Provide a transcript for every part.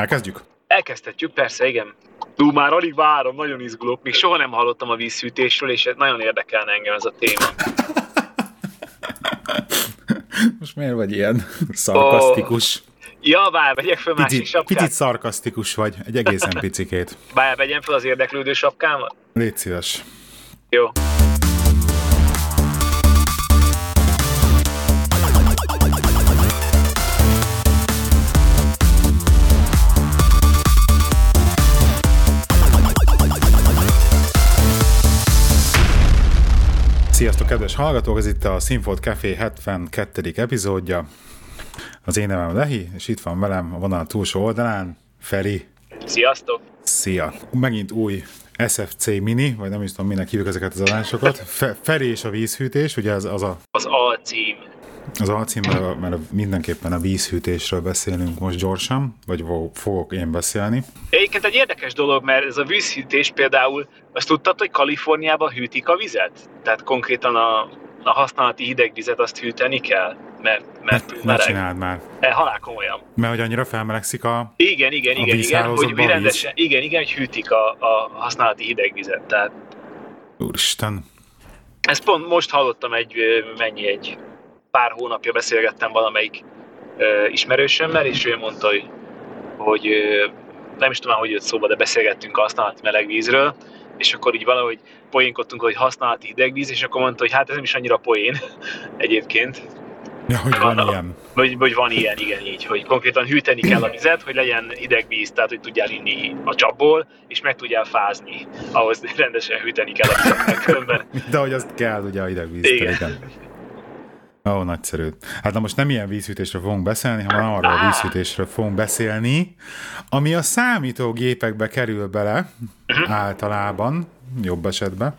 Elkezdjük? Elkezdhetjük, persze, igen. Tú, már alig várom, nagyon izgulok. Még soha nem hallottam a vízszűtésről, és nagyon érdekelne engem ez a téma. Most miért vagy ilyen szarkasztikus? Oh. Ja, vár, vegyek fel másik Picit, sapkát. picit szarkasztikus vagy, egy egészen picikét. Vár, vegyem fel az érdeklődő sapkámat? Légy szíves. Jó. Sziasztok, kedves hallgatók! Ez itt a Sinfold Café 72. epizódja. Az én nevem Lehi, és itt van velem a vonal túlsó oldalán Feri. Sziasztok! Szia! Megint új SFC Mini, vagy nem is tudom, minek hívjuk ezeket az adásokat. Fe- Feri és a vízhűtés, ugye az, az a Az alcím. Az alcím, mert, mindenképpen a vízhűtésről beszélünk most gyorsan, vagy fo- fogok én beszélni. Egyébként egy érdekes dolog, mert ez a vízhűtés például, azt tudtad, hogy Kaliforniában hűtik a vizet? Tehát konkrétan a, a használati hideg vizet azt hűteni kell? Mert, mert Ne meleg. csináld már. E, halál komolyan. Mert hogy annyira felmelegszik a... Igen, igen, A igen, igen, hogy, rendesen, igen, igen, hogy hűtik a, a használati hidegvizet. Tehát Úristen. ezt pont most hallottam egy, mennyi egy pár hónapja beszélgettem valamelyik ismerősömmel, és ő mondta, hogy, hogy nem is tudom, hogy jött szóba, de beszélgettünk a használati meleg vízről, és akkor így valahogy poénkodtunk, hogy használati hidegvíz, és akkor mondta, hogy hát ez nem is annyira poén egyébként, Ja, hogy van ilyen. vagy, vagy van ilyen, igen, így, hogy konkrétan hűteni kell a vizet, hogy legyen hideg víz, tehát hogy tudjál inni a csapból, és meg tudjál fázni. Ahhoz rendesen hűteni kell a vizet, különben. De hogy azt kell ugye a hidegvíz. Igen. igen. Ó, nagyszerű. Hát na most nem ilyen vízhűtésről fogunk beszélni, hanem arról a vízhűtésről fogunk beszélni, ami a számítógépekbe kerül bele általában, jobb esetben.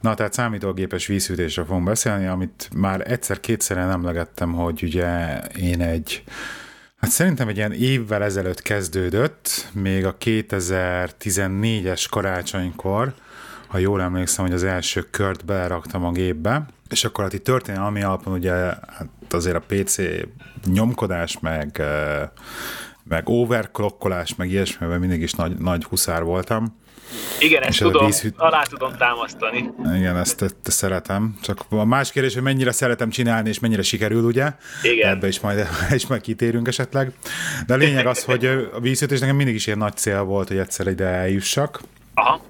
Na, tehát számítógépes vízhűtésről fogunk beszélni, amit már egyszer-kétszer én emlegettem, hogy ugye én egy, hát szerintem egy ilyen évvel ezelőtt kezdődött, még a 2014-es karácsonykor, ha jól emlékszem, hogy az első kört beleraktam a gépbe, és akkor hát itt történelmi alapon ugye hát azért a PC nyomkodás, meg, meg overclockolás, meg ilyesmiben mindig is nagy, nagy huszár voltam. Igen, ezt tudom, vízhűt- alá tudom támasztani. Igen, ezt, ezt szeretem. Csak a más kérdés, hogy mennyire szeretem csinálni, és mennyire sikerül, ugye? Igen. Ebbe is majd, is majd kitérünk esetleg. De a lényeg az, hogy a vízütés nekem mindig is ilyen nagy cél volt, hogy egyszer ide eljussak. Aha.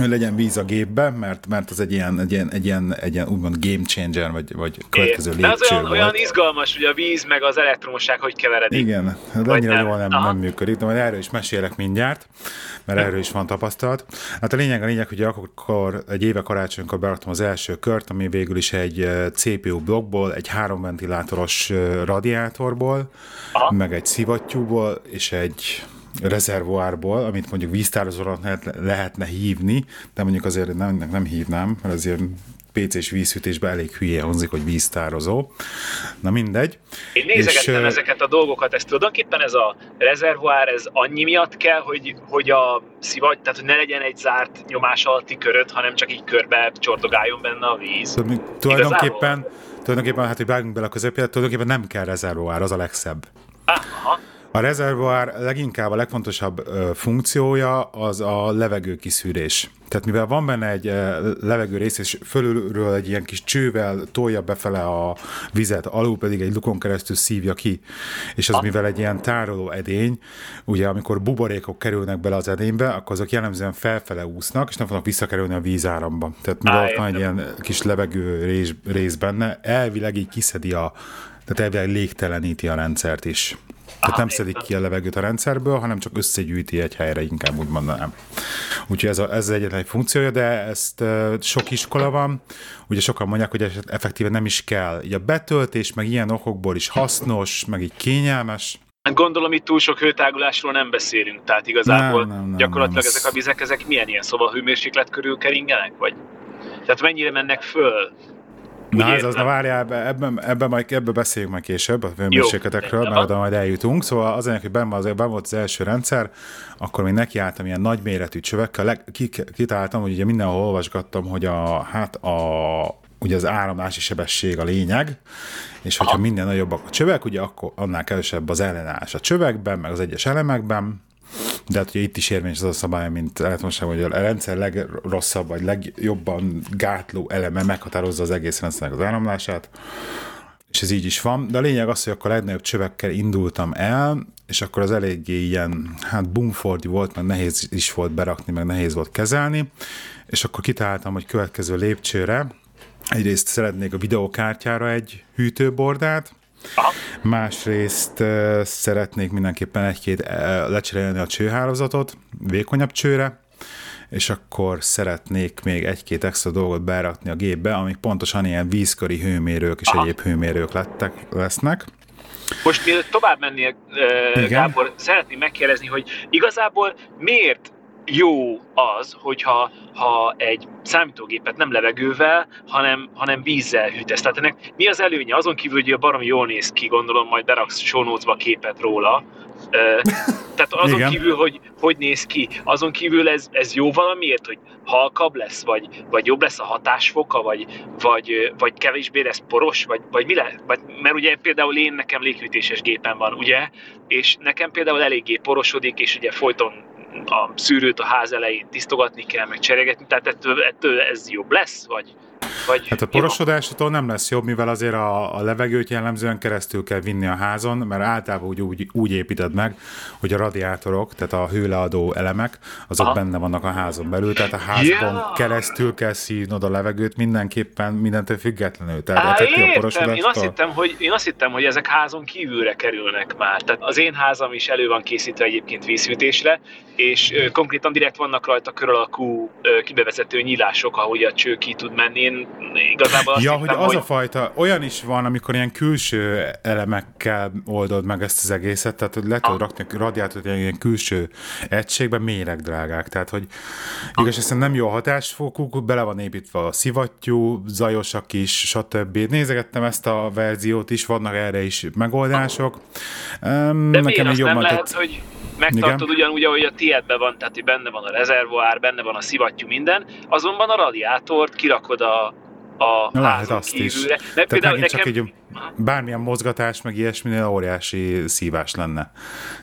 Hogy legyen víz a gépbe, mert, mert az egy ilyen, egy ilyen, egy ilyen, egy ilyen úgymond game changer, vagy, vagy következő De az lépcső olyan, volt. olyan izgalmas, hogy a víz meg az elektromosság hogy keveredik. Igen, de Vagy annyira nem. jól nem, Aha. nem működik, de majd erről is mesélek mindjárt, mert erről is van tapasztalat. Hát a lényeg a lényeg, hogy akkor egy éve karácsonykor beraktam az első kört, ami végül is egy CPU blokkból, egy három ventilátoros radiátorból, Aha. meg egy szivattyúból, és egy rezervoárból, amit mondjuk víztározónak lehet, lehetne hívni, de mondjuk azért nem, nem hívnám, mert azért PC-s vízhűtésben elég hülye hangzik, hogy víztározó. Na mindegy. Én nézegettem ö, ezeket a dolgokat, ez tulajdonképpen ez a rezervoár, ez annyi miatt kell, hogy, hogy a szivagy, tehát hogy ne legyen egy zárt nyomás alatti köröd, hanem csak így körbe csordogáljon benne a víz. Tulajdonképpen, tulajdonképpen, hát hogy vágunk bele a közepére, tulajdonképpen nem kell rezervoár, az a legszebb. Aha. A rezervoár leginkább a legfontosabb ö, funkciója az a levegő kiszűrés. Tehát mivel van benne egy levegő rész, és fölülről egy ilyen kis csővel tolja befele a vizet, alul pedig egy lukon keresztül szívja ki, és az mivel egy ilyen tároló edény, ugye amikor buborékok kerülnek bele az edénybe, akkor azok jellemzően felfele úsznak, és nem fognak visszakerülni a vízáramba. Tehát mivel ott van egy ilyen kis levegő rész, rész benne, elvileg így kiszedi a, tehát elvileg légteleníti a rendszert is. Tehát nem szedik ki a levegőt a rendszerből, hanem csak összegyűjti egy helyre, inkább úgy mondanám. Úgyhogy ez, a, ez az egyetlen egy funkciója, de ezt sok iskola van, ugye sokan mondják, hogy ez effektíve nem is kell. Így a betöltés, meg ilyen okokból is hasznos, meg így kényelmes. Hát Gondolom itt túl sok hőtágulásról nem beszélünk, tehát igazából Nem, nem, nem, gyakorlatilag nem, ez- ezek a vizek, ezek milyen ilyen szobahőmérséklet körül keringenek, vagy? Tehát mennyire mennek föl? Na ez az, na várjál, ebbe, ebben, ebben majd ebbe beszéljünk majd később, a hőmérsékletekről, mert oda majd eljutunk. Szóval az hogy benn, az, benn volt az első rendszer, akkor még nekiálltam ilyen nagyméretű csövekkel, leg, ki, kitaláltam, hogy ugye mindenhol olvasgattam, hogy a, hát a ugye az áramlási sebesség a lényeg, és hogyha Aha. minden nagyobbak a csövek, ugye akkor annál kevesebb az ellenállás a csövekben, meg az egyes elemekben, de hát ugye itt is érvényes az a szabály, mint elektromosság, hogy a rendszer legrosszabb, vagy legjobban gátló eleme meghatározza az egész rendszernek az áramlását, és ez így is van, de a lényeg az, hogy akkor a legnagyobb csövekkel indultam el, és akkor az eléggé ilyen, hát bumfordi volt, meg nehéz is volt berakni, meg nehéz volt kezelni, és akkor kitaláltam, hogy következő lépcsőre egyrészt szeretnék a videokártyára egy hűtőbordát, Aha. Másrészt uh, szeretnék mindenképpen egy-két uh, lecserélni a csőhálózatot vékonyabb csőre, és akkor szeretnék még egy-két extra dolgot berakni a gépbe, amik pontosan ilyen vízköri hőmérők és Aha. egyéb hőmérők lettek, lesznek. Most mielőtt tovább mennél, uh, Gábor, szeretném megkérdezni, hogy igazából miért jó az, hogyha ha egy számítógépet nem levegővel, hanem, hanem vízzel hűtesz. Tehát ennek mi az előnye? Azon kívül, hogy a barom jól néz ki, gondolom, majd beraksz show képet róla. Tehát azon Igen. kívül, hogy hogy néz ki, azon kívül ez, ez jó valamiért, hogy halkabb lesz, vagy, vagy jobb lesz a hatásfoka, vagy, vagy, vagy kevésbé lesz poros, vagy, vagy mi lesz? Vagy, mert ugye például én nekem léghűtéses gépen van, ugye, és nekem például eléggé porosodik, és ugye folyton a szűrőt a ház elején tisztogatni kell, meg cserégetni, tehát ettől, ettől ez jobb lesz, vagy, vagy hát a porosodásától nem lesz jobb, mivel azért a, a levegőt jellemzően keresztül kell vinni a házon, mert általában úgy, úgy, úgy építed meg, hogy a radiátorok, tehát a hőleadó elemek, azok Aha. benne vannak a házon belül, tehát a házban yeah. keresztül kell szívnod a levegőt mindenképpen, mindentől függetlenül. Tehát Á, értem. Én azt, hittem, hogy, én azt hittem, hogy ezek házon kívülre kerülnek már. Tehát az én házam is elő van készítve egyébként vízhűtésre, és konkrétan direkt vannak rajta kör alakú kibevezető nyílások, ahogy a cső ki tud menni. Én igazából azt Ja, hittem, hogy az hogy... a fajta, olyan is van, amikor ilyen külső elemekkel oldod meg ezt az egészet, tehát hogy le tudod ah. rakni a radiátort ilyen, ilyen külső egységben, méreg drágák, tehát hogy igaz, ezt nem jó a hatásfokuk, bele van építve a szivattyú, zajosak is, stb. Nézegettem ezt a verziót is, vannak erre is megoldások. Um, De nekem miért jobban nem lehet, hogy megtartod Igen. ugyanúgy, ahogy a tiédben van, tehát hogy benne van a rezervoár, benne van a szivattyú, minden, azonban a radiátort kirakod a, a Na, lehet azt kívülre. is. Mert Tehát például nekem... csak egy bármilyen mozgatás, meg ilyesminél óriási szívás lenne.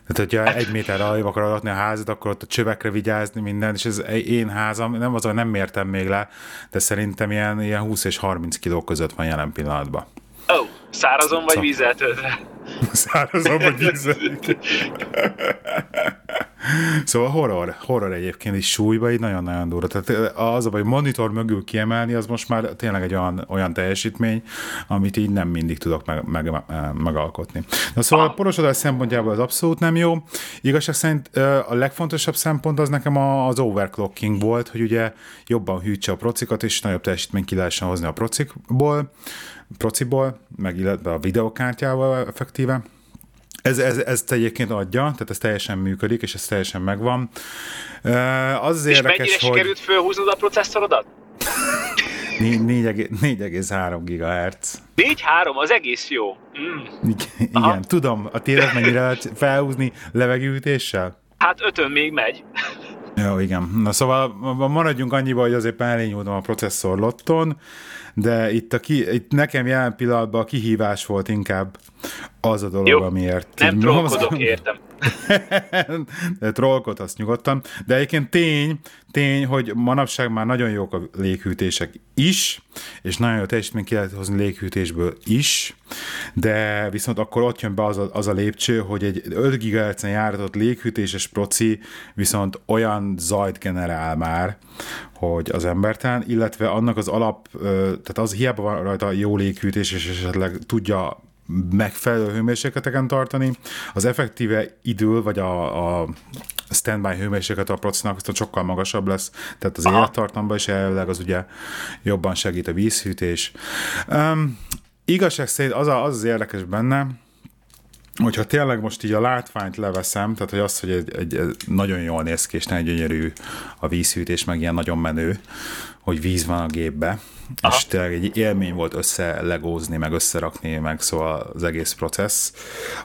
Tehát, hogyha hát... egy méterre aljebb akarod adni a házat, akkor ott a csövekre vigyázni minden, és ez én házam, nem az, hogy nem mértem még le, de szerintem ilyen, ilyen 20 és 30 kiló között van jelen pillanatban. Oh, szárazon vagy vízzel töltve? Szárazon vagy vízzel. Szóval horror, horror egyébként is súlyba, így nagyon-nagyon durva. Tehát az a baj, monitor mögül kiemelni, az most már tényleg egy olyan, olyan teljesítmény, amit így nem mindig tudok meg, meg, megalkotni. Na szóval a porosodás szempontjából az abszolút nem jó. Igazság szerint a legfontosabb szempont az nekem az overclocking volt, hogy ugye jobban hűtse a procikat, és nagyobb teljesítményt ki lehessen hozni a procikból, prociból, meg illetve a videokártyával effektíve. Ez, ez, ez egyébként adja, tehát ez teljesen működik, és ez teljesen megvan. Az az és érdekes, mennyire hogy... sikerült fölhúznod a processzorodat? 4,3 GHz. 4,3, az egész jó. Mm. Igen, Aha. tudom. A téret mennyire lehet felhúzni levegőütéssel? Hát ötön még megy. Jó, igen. Na szóval maradjunk annyiba, hogy azért elényúdom a processzor lotton, de itt, a ki, itt nekem jelen pillanatban a kihívás volt inkább az a dolog, Jó, amiért... Nem trollkodok, értem. de trollkodhatsz nyugodtan. De egyébként tény, tény, hogy manapság már nagyon jók a léghűtések is, és nagyon jó teljesítmény ki lehet hozni léghűtésből is, de viszont akkor ott jön be az a, az a lépcső, hogy egy 5 GHz-en járatott léghűtéses proci viszont olyan zajt generál már, hogy az embertán, illetve annak az alap, tehát az hiába van rajta jó léghűtés, és esetleg tudja megfelelő hőmérsékleteken tartani. Az effektíve idő, vagy a, a standby hőmérséklet a procinak sokkal magasabb lesz, tehát az élettartamban is elvileg az ugye jobban segít a vízhűtés. Um, igazság szerint az, a, az az érdekes benne, hogyha tényleg most így a látványt leveszem, tehát hogy az, hogy egy, egy, egy nagyon jól néz ki, és nagyon gyönyörű a vízhűtés, meg ilyen nagyon menő, hogy víz van a gépbe, Aha. és tényleg egy élmény volt összelegózni, meg összerakni, meg szóval az egész processz.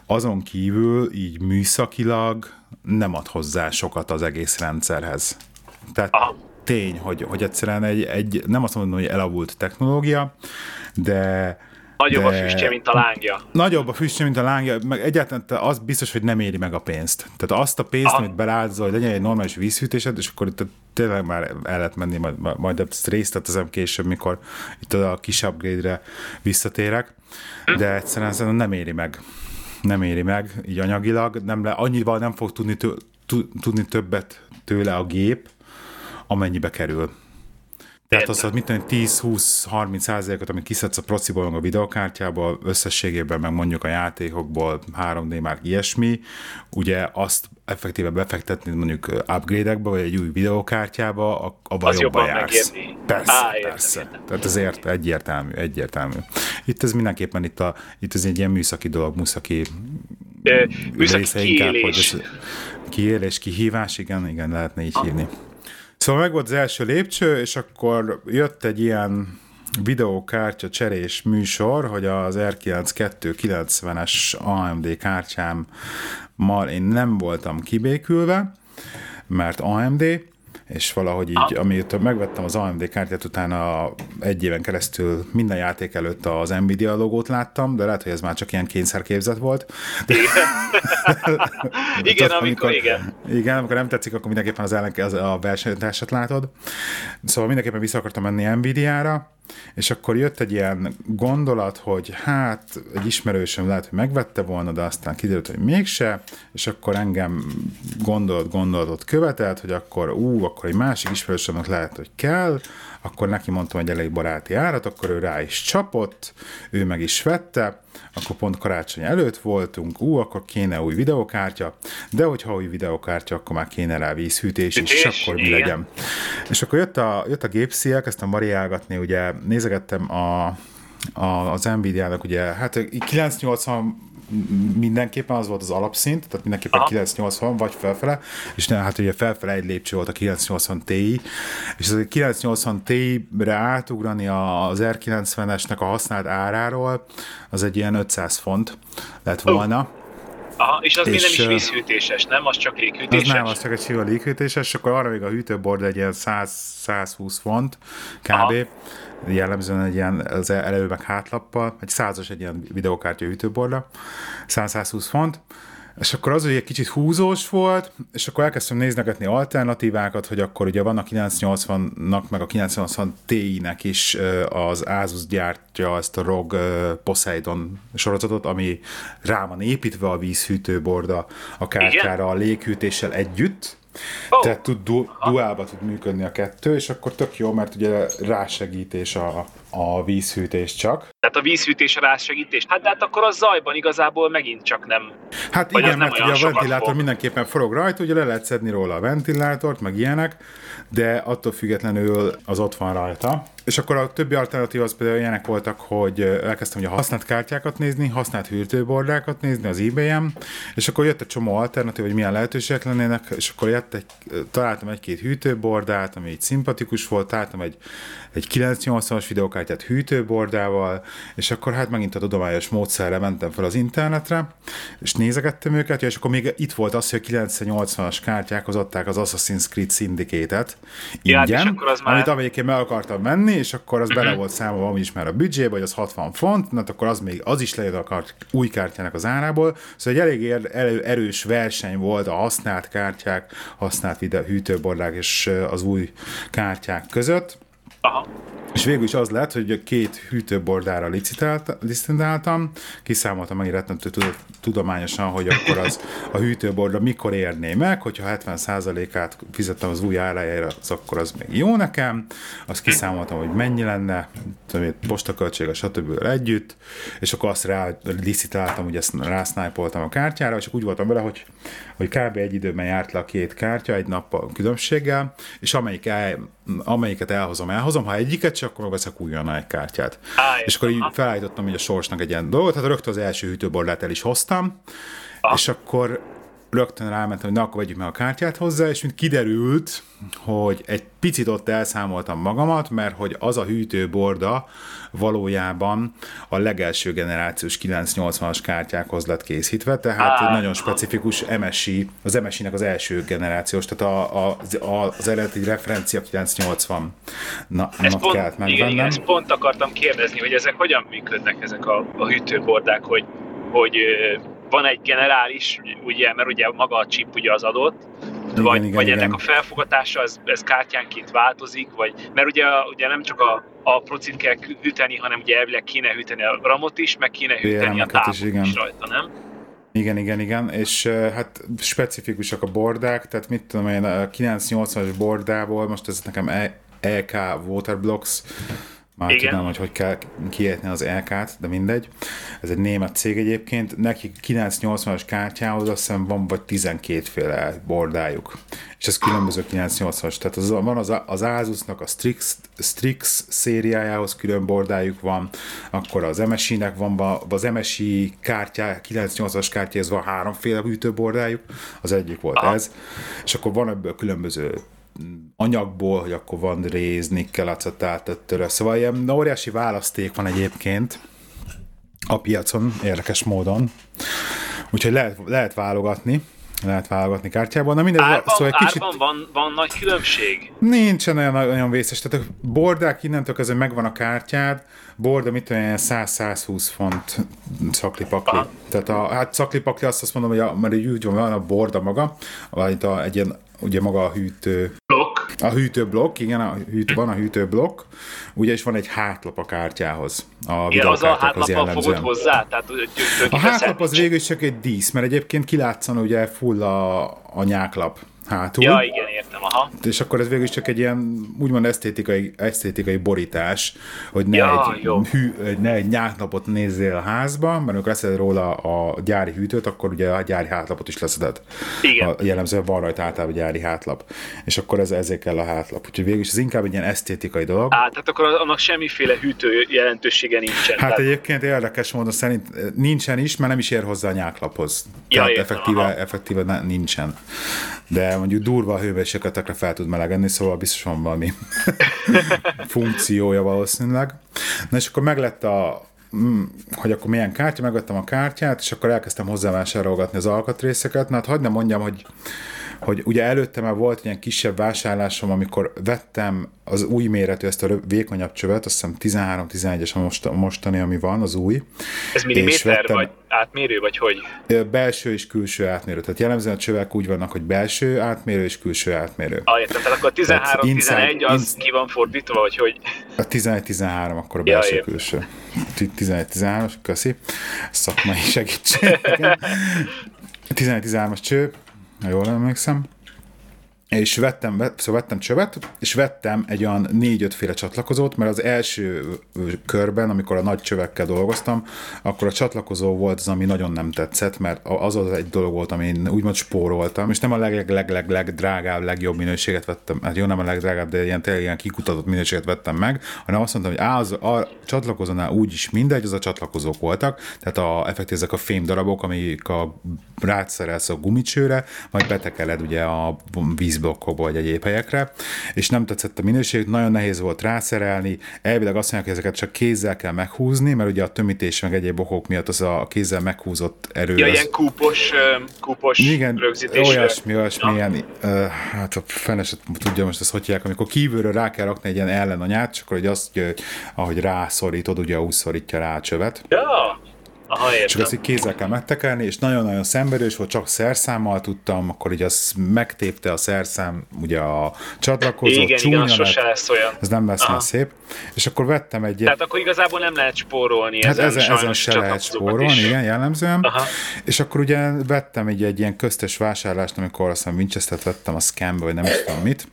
Azon kívül így műszakilag nem ad hozzá sokat az egész rendszerhez. Tehát Aha. tény, hogy, hogy egyszerűen egy, egy, nem azt mondom, hogy elavult technológia, de Nagyobb de... a füstje, mint a lángja. Nagyobb a füstje, mint a lángja, meg egyáltalán az biztos, hogy nem éri meg a pénzt. Tehát azt a pénzt, Aha. amit beláldozol, hogy legyen egy normális vízhűtésed, és akkor itt tényleg már el lehet menni, majd, majd a részletezem később, mikor itt a kis upgrade-re visszatérek, de egyszerűen nem éri meg. Nem éri meg, így anyagilag, nem le, annyival nem fog tudni, tő, tudni többet tőle a gép, amennyibe kerül. Tehát az, hogy mit tudom, 10-20-30 százalékot, amit kiszedsz a prociból, a videokártyából, összességében meg mondjuk a játékokból 3D már ilyesmi, ugye azt effektíve befektetni mondjuk upgrade-ekbe, vagy egy új videokártyába, abban az jobban, jobban jársz. Megérni. Persze, Á, értem, persze. Értem. Tehát azért egyértelmű, egyértelmű. Itt ez mindenképpen itt, a, itt ez egy ilyen műszaki dolog, műszaki, műszaki kiélés. inkább, hogy ez, kiélés, kihívás, igen, igen, lehetne így ah. hívni. Szóval meg volt az első lépcső, és akkor jött egy ilyen videókártya cserés műsor, hogy az R9290-es AMD kártyámmal én nem voltam kibékülve, mert AMD, és valahogy így, amióta megvettem az AMD kártyát, utána egy éven keresztül minden játék előtt az Nvidia logót láttam, de lehet, hogy ez már csak ilyen kényszerképzet volt. De... igen, amikor, amikor, igen. Igen, amikor nem tetszik, akkor mindenképpen az, ellen, az a versenytársat látod. Szóval mindenképpen vissza akartam menni Nvidia-ra, és akkor jött egy ilyen gondolat, hogy hát egy ismerősöm lehet, hogy megvette volna, de aztán kiderült, hogy mégse, és akkor engem gondolat, gondolatot követett, hogy akkor ú, akkor egy másik ismerősömnek lehet, hogy kell, akkor neki mondtam egy elég baráti árat, akkor ő rá is csapott, ő meg is vette, akkor pont karácsony előtt voltunk, ú, akkor kéne új videokártya, de hogyha új videokártya, akkor már kéne rá vízhűtés is, és akkor mi legyen. És akkor jött a, jött a gépszia, kezdtem variálgatni, ugye nézegettem a, a, az Nvidia-nak, ugye, hát 980 mindenképpen az volt az alapszint, tehát mindenképpen Aha. 980 vagy felfele, és nem, hát ugye felfele egy lépcső volt a 980 Ti, és az a 980 Ti-re átugrani az R90-esnek a használt áráról, az egy ilyen 500 font lett volna. Uh. Aha, és az és, még nem is vízhűtéses, nem? Az csak léghűtéses? Az nem, az csak egy sima léghűtéses, és akkor arra még a hűtőbord egy ilyen 100-120 font kb. Aha jellemzően egy ilyen az elő meg hátlappal, egy százas egy ilyen videokártya hűtőborda, 100-120 font, és akkor az, hogy egy kicsit húzós volt, és akkor elkezdtem néznegetni alternatívákat, hogy akkor ugye van a 980-nak, meg a 980 Ti-nek is az Asus gyártja ezt a ROG Poseidon sorozatot, ami rá van építve a vízhűtőborda a kártyára a léghűtéssel együtt, Oh. Tehát tud du- duálba tud működni a kettő, és akkor tök jó, mert ugye rásegítés a, a vízhűtés csak. Tehát a vízhűtés a rásegítés. Hát de hát akkor a zajban igazából megint csak nem. Hát igen, mert ugye a ventilátor fog. mindenképpen forog rajta, ugye le lehet szedni róla a ventilátort, meg ilyenek, de attól függetlenül az ott van rajta. És akkor a többi alternatív az például ilyenek voltak, hogy elkezdtem ugye használt kártyákat nézni, használt hűtőbordákat nézni az ebay-en, és akkor jött egy csomó alternatív, hogy milyen lehetőségek lennének, és akkor jött egy, találtam egy-két hűtőbordát, ami így szimpatikus volt, találtam egy, egy 980-as videokártyát hűtőbordával, és akkor hát megint a tudományos módszerre mentem fel az internetre, és nézegettem őket, és akkor még itt volt az, hogy a 980-as kártyákhoz adták az Assassin's Creed Syndicate-et, ingyen, ja, akkor az már... amit amelyikén meg akartam venni, és akkor az bele volt számolva, ami is már a büdzsébe, hogy az 60 font, hát akkor az még az is lejött a új kártyának az árából, szóval egy elég er, erős verseny volt a használt kártyák, használt videó, hűtőbordák és az új kártyák között. Aha. És végül is az lett, hogy két hűtőbordára licitáltam, kiszámoltam meg rettentő tudományosan, hogy akkor az a hűtőborda mikor érné meg, hogyha 70%-át fizettem az új árájára, az akkor az még jó nekem, azt kiszámoltam, hogy mennyi lenne, postaköltsége, stb. együtt, és akkor azt rá licitáltam, hogy ezt rásználpoltam a kártyára, és úgy voltam vele, hogy, hogy kb. egy időben járt le a két kártya, egy nappal különbséggel, és amelyik el, amelyiket elhozom, elhozom, ha egyiket csak akkor megveszek újonnan egy kártyát. Á, és akkor így felállítottam hogy a sorsnak egy ilyen dolgot, hát rögtön az első hűtőbordát el is hoztam, ah. és akkor rögtön rámentem, hogy na, akkor vegyük meg a kártyát hozzá, és mint kiderült, hogy egy picit ott elszámoltam magamat, mert hogy az a hűtőborda valójában a legelső generációs 980-as kártyákhoz lett készítve, tehát ah. nagyon specifikus MSI, az MSI-nek az első generációs, tehát a, a, a, az eredeti referencia 980 na, ezt pont, kellett megvennem. Igen, igen, ezt pont akartam kérdezni, hogy ezek hogyan működnek ezek a, a hűtőbordák, hogy, hogy van egy generális, ugye, mert ugye maga a chip ugye az adott, igen, vagy, igen, vagy igen. ennek a felfogatása, ez, ez kártyánként változik, vagy, mert ugye, ugye nem csak a, a procit kell hűteni, hanem ugye elvileg kéne hűteni a ramot is, meg kéne hűteni a tápot is, igen. is rajta, nem? Igen, igen, igen, és hát specifikusak a bordák, tehát mit tudom én, a 980-as bordából, most ez nekem EK Waterblocks, már Igen. tudom, hogy hogy kell kiejteni az LK-t, de mindegy. Ez egy német cég egyébként. Nekik 980-as kártyához azt hiszem van vagy 12 féle bordájuk. És ez különböző 980-as. Tehát az, van az, az Asusnak a Strix, Strix szériájához külön bordájuk van, akkor az MSI-nek van, az MSI kártyá, 980-as kártyához van háromféle hűtőbordájuk, az egyik volt Aha. ez, és akkor van ebből különböző anyagból, hogy akkor van réz, nikkel, acetát, töttörö. Szóval ilyen óriási választék van egyébként a piacon, érdekes módon. Úgyhogy lehet, lehet válogatni lehet válogatni kártyában. Na mindez, árban, szóval egy kicsit... van, van nagy különbség? Nincsen olyan nagyon vészes. Tehát a bordák innentől kezdve megvan a kártyád, borda mit olyan 100-120 font szaklipakli. Aha. Tehát a hát szaklipakli azt, azt mondom, hogy a, mert úgy van a borda maga, vagy a, egy ilyen ugye maga a hűtő... Blokk. A hűtőblokk, igen, a hűtő, van a hűtőblokk, ugye is van egy hátlap a kártyához. A igen, az a hátlap fogod hozzá? Tehát, a hátlap az végül csak egy dísz, mert egyébként kilátszan ugye full a, a nyáklap hátul. Ja, igen, értem, aha. És akkor ez végül csak egy ilyen úgymond esztétikai, esztétikai borítás, hogy ne, ja, egy, hű, ne egy nyáknapot nézzél a házba, mert amikor leszed róla a gyári hűtőt, akkor ugye a gyári hátlapot is leszeded. Igen. A, jellemzően van rajta általában gyári hátlap. És akkor ez, ezért kell a hátlap. Úgyhogy végül is ez inkább egy ilyen esztétikai dolog. Á, tehát akkor annak semmiféle hűtő jelentősége nincsen. Hát tehát... egyébként érdekes módon szerint nincsen is, mert nem is ér hozzá a nyáklaphoz. Ja, tehát értem, effektíve, effektíve nincsen. De mondjuk durva hőmérsékletekre fel tud melegedni, szóval biztos van valami funkciója valószínűleg. Na és akkor meglett a, mm, hogy akkor milyen kártya, megvettem a kártyát, és akkor elkezdtem hozzávásárolgatni az alkatrészeket. Na hát hagyd nem mondjam, hogy hogy ugye előtte már volt ilyen kisebb vásárlásom, amikor vettem az új méretű, ezt a vékonyabb csövet, azt hiszem 13-11-es a, most, mostani, ami van, az új. Ez milliméter, vettem, vagy átmérő, vagy hogy? Belső és külső átmérő. Tehát jellemzően a csövek úgy vannak, hogy belső átmérő és külső átmérő. Ah, értem, tehát akkor 13-11 az ins- ki van fordítva, vagy hogy? A 11-13 akkor a belső ja, külső. 11-13, köszi. Szakmai segítség. 11-13-as cső, ha jól emlékszem és vettem, szóval vettem csövet, és vettem egy olyan négy-öt féle csatlakozót, mert az első körben, amikor a nagy csövekkel dolgoztam, akkor a csatlakozó volt az, ami nagyon nem tetszett, mert az az egy dolog volt, ami én úgymond spóroltam, és nem a leg, leg, leg, leg drágább, legjobb minőséget vettem, hát jó, nem a legdrágább, de ilyen tényleg ilyen kikutatott minőséget vettem meg, hanem azt mondtam, hogy á, az, a csatlakozónál úgyis mindegy, az a csatlakozók voltak, tehát a, effektív ezek a fém darabok, amik a rátszerelsz a gumicsőre, majd betekeled ugye a víz blokkokba vagy egyéb helyekre, és nem tetszett a minőség, nagyon nehéz volt rászerelni, elvileg azt mondják, hogy ezeket csak kézzel kell meghúzni, mert ugye a tömítés meg egyéb okok miatt az a kézzel meghúzott erő. Ja, az... ilyen kúpos, kúpos Igen, rögzítés. olyasmi, olyasmi, ja. ilyen, uh, hát a feneset tudja most ezt hogy hívják, amikor kívülről rá kell rakni egy ilyen ellenanyát, csak hogy azt, hogy ahogy rászorítod, ugye úgy szorítja rá a csövet. Ja. Aha, Csak ezt így kézzel kell megtekerni, és nagyon-nagyon szenvedős volt, csak szerszámmal tudtam, akkor így az megtépte a szerszám, ugye a csatlakozó, igen, csúnya, igen, sose lesz olyan. Ez nem lesz már szép. És akkor vettem egy... Tehát akkor igazából nem lehet spórolni hát ezen, ezen, ezen se lehet spórolni, is. igen, jellemzően. Aha. És akkor ugye vettem egy, egy ilyen köztes vásárlást, amikor azt hiszem Winchester-t vettem a scambe, vagy nem is tudom mit,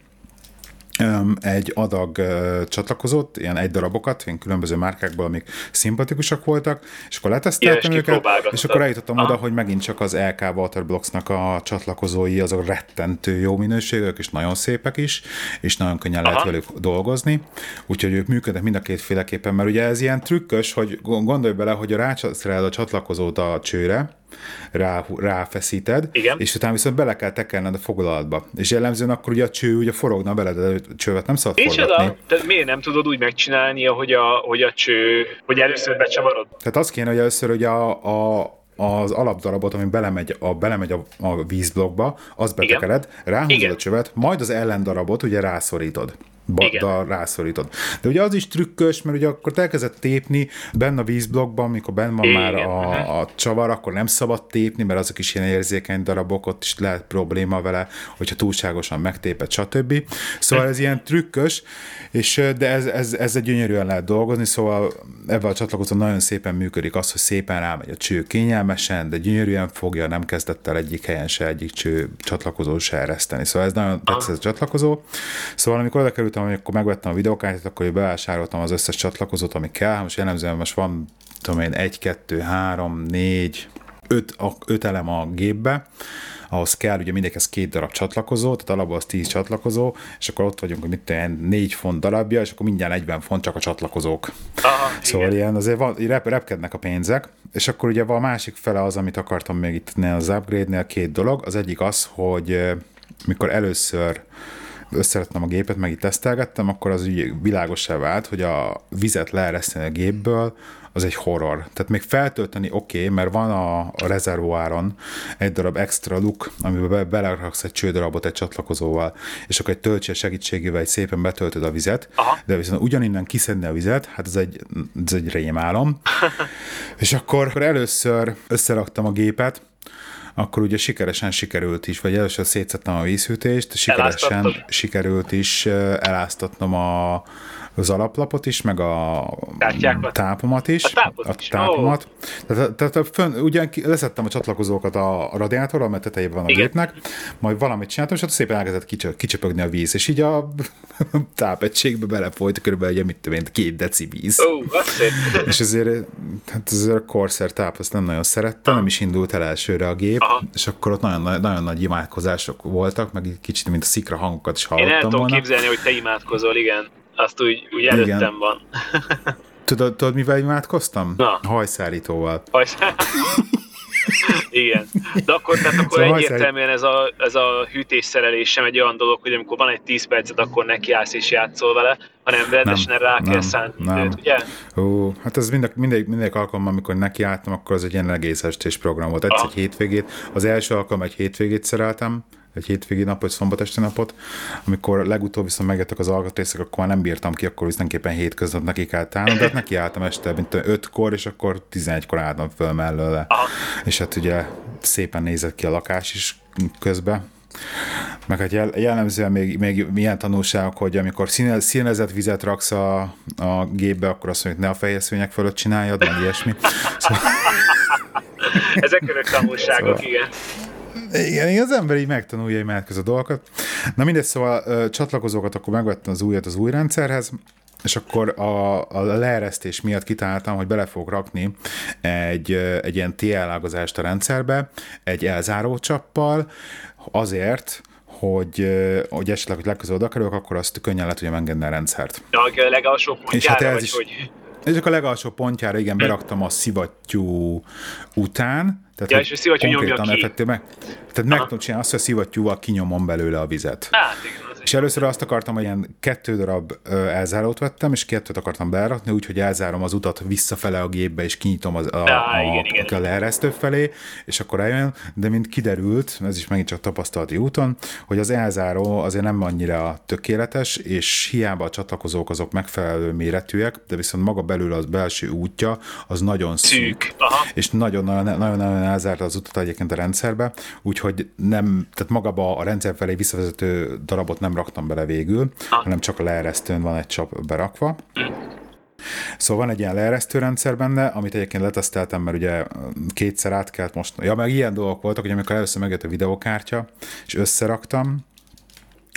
egy adag csatlakozott, ilyen egy darabokat, ilyen különböző márkákból, amik szimpatikusak voltak, és akkor leteszteltem őket, és akkor eljutottam oda, hogy megint csak az LK Waterblocksnak a csatlakozói, azok rettentő jó minőségek, és nagyon szépek is, és nagyon könnyen Aha. lehet velük dolgozni, úgyhogy ők működnek mind a kétféleképpen, mert ugye ez ilyen trükkös, hogy gondolj bele, hogy a rácsaszereled a csatlakozót a csőre, rá, ráfeszíted, Igen. és utána viszont bele kell tekelned a foglalatba. És jellemzően akkor ugye a cső ugye forogna veled, de a csövet nem szabad És forgatni. oda, miért nem tudod úgy megcsinálni, hogy a, hogy a cső, hogy először becsavarod? Tehát az kéne, hogy először hogy a, a az alapdarabot, ami belemegy a, belemegy a, a vízblokkba, azt betekered, ráhúzod Igen. a csövet, majd az ellendarabot ugye rászorítod. Ba, Igen. da, rászorítod. De ugye az is trükkös, mert ugye akkor te elkezded tépni benne a vízblokkban, amikor benne van Igen. már a, a csavar, akkor nem szabad tépni, mert azok is ilyen érzékeny darabok, ott is lehet probléma vele, hogyha túlságosan megtéped, stb. Szóval ez ilyen trükkös, és de ez, ez, ez egy gyönyörűen lehet dolgozni, szóval ebben a csatlakozón nagyon szépen működik az, hogy szépen rámegy a cső kényelmesen, de gyönyörűen fogja, nem kezdett el egyik helyen se egyik cső csatlakozó se ereszteni. Szóval ez nagyon tetszett a csatlakozó. Szóval amikor oda kerültem, hogy akkor megvettem a videókártyát, akkor bevásároltam az összes csatlakozót, ami kell. Most jellemzően most van, tudom én, egy, kettő, három, négy, öt, a, öt elem a gépbe, ahhoz kell ugye mindegyikhez két darab csatlakozó, tehát alapból az 10 csatlakozó, és akkor ott vagyunk, hogy mit tudom, én, 4 font darabja, és akkor mindjárt 40 font csak a csatlakozók. Aha, Szóval igen. ilyen azért van, rep, repkednek a pénzek, és akkor ugye van a másik fele az, amit akartam még itt az upgrade-nél, két dolog. Az egyik az, hogy eh, mikor először összerettem a gépet, meg itt tesztelgettem, akkor az úgy világosá vált, hogy a vizet leereszteni a gépből, az egy horror. Tehát még feltölteni oké, okay, mert van a, a rezervoáron egy darab extra luk, amiben be, beleraksz egy csődarabot egy csatlakozóval, és akkor egy töltsér segítségével egy szépen betöltöd a vizet, Aha. de viszont ugyaninnen kiszedni a vizet, hát ez egy, ez egy rémálom. és akkor, akkor először összeraktam a gépet, akkor ugye sikeresen sikerült is, vagy először szétszettem a vízhűtést, sikeresen sikerült is eláztatnom a, az alaplapot is, meg a Kártyákat? tápomat is. A tápot a is, tápomat. Tehát, tehát a fönn, ugyan leszettem a csatlakozókat a radiátorral, mert tetejében van a Igen. gépnek, majd valamit csináltam, és ott szépen elkezdett kicsö, kicsöpögni a víz, és így a tápegységbe belefolyt körülbelül, ugye, mit tudom én, két deci víz. Szép. És ezért, hát ezért a Corsair táp, azt nem nagyon szerettem, nem is indult el elsőre a gép, Aha. és akkor ott nagyon, nagy- nagyon nagy imádkozások voltak, meg kicsit, mint a szikra hangokat is Én el hallottam tudom volna. képzelni, hogy te imádkozol, igen. Azt úgy, úgy előttem Igen. van. Tudod, tudod, mivel imádkoztam? Na. Hajszárítóval. Hajsz- Igen. De akkor, tehát akkor Szóval egyértelműen ez a, ez a hűtésszerelés sem egy olyan dolog, hogy amikor van egy 10 percet, akkor nekiállsz és játszol vele, hanem rendesen rá kell nem, szánni nem. időt, ugye? Ó, hát ez mindegy, mindegy, mindegy alkalommal, amikor nekiálltam, akkor az egy ilyen egész estés program volt. Egyszer Aha. egy hétvégét, az első alkalom egy hétvégét szereltem, egy hétvégi nap, vagy szombat esti napot, amikor legutóbb viszont megjöttek az alkatrészek, akkor már nem bírtam ki, akkor mindenképpen hétköznap neki kell állnom, de hát neki álltam este, mint 5-kor, és akkor 11-kor álltam föl mellőle. Aha. És hát ugye szépen nézett ki a lakás is közben. Meg hát jel- jellemzően még, még milyen tanulságok, hogy amikor színe, színezett vizet raksz a, a gépbe, akkor azt mondjuk, ne a fehér szőnyeg fölött csináljad, meg ilyesmi. Szóval, Ezek örök tanulságok, Szóval- igen. Igen, az ember így megtanulja imádkozó dolgokat. Na mindegy, szóval csatlakozókat akkor megvettem az újat az új rendszerhez, és akkor a, a leeresztés miatt kitaláltam, hogy bele fogok rakni egy, egy ilyen TL ágazást a rendszerbe, egy elzáró csappal, azért, hogy, hogy esetleg, hogy legközelebb kerülök, akkor azt könnyen le tudjam engedni a rendszert. A legalsó pontjára, hát ez vagy is- hogy... És akkor a legalsó pontjára, igen, beraktam a szivattyú után. Tehát, Ja, hogy és a szivattyú nyomja ki. effektíve tehát meg tudom csinálni azt, hogy szivattyúval kinyomom belőle a vizet. Hát igen, És először azt akartam, hogy ilyen kettő darab elzárót vettem, és kettőt akartam berakni, úgyhogy elzárom az utat visszafele a gépbe, és kinyitom az, a, Á, a, igen, igen. a leeresztő felé, és akkor eljön, de mint kiderült, ez is megint csak tapasztalati úton, hogy az elzáró azért nem annyira tökéletes, és hiába a csatlakozók azok megfelelő méretűek, de viszont maga belül az belső útja az nagyon szűk. szűk. Aha. És nagyon-nagyon elzárta az utat egyébként a rendszerbe, úgyhogy nem, tehát magaba a rendszer felé visszavezető darabot nem raktam bele végül, Ah. hanem csak a leeresztőn van egy csap berakva. Szóval van egy ilyen leeresztő rendszer benne, amit egyébként leteszteltem, mert ugye kétszer át kellett most, ja, meg ilyen dolgok voltak, hogy amikor először megjött a videókártya, és összeraktam,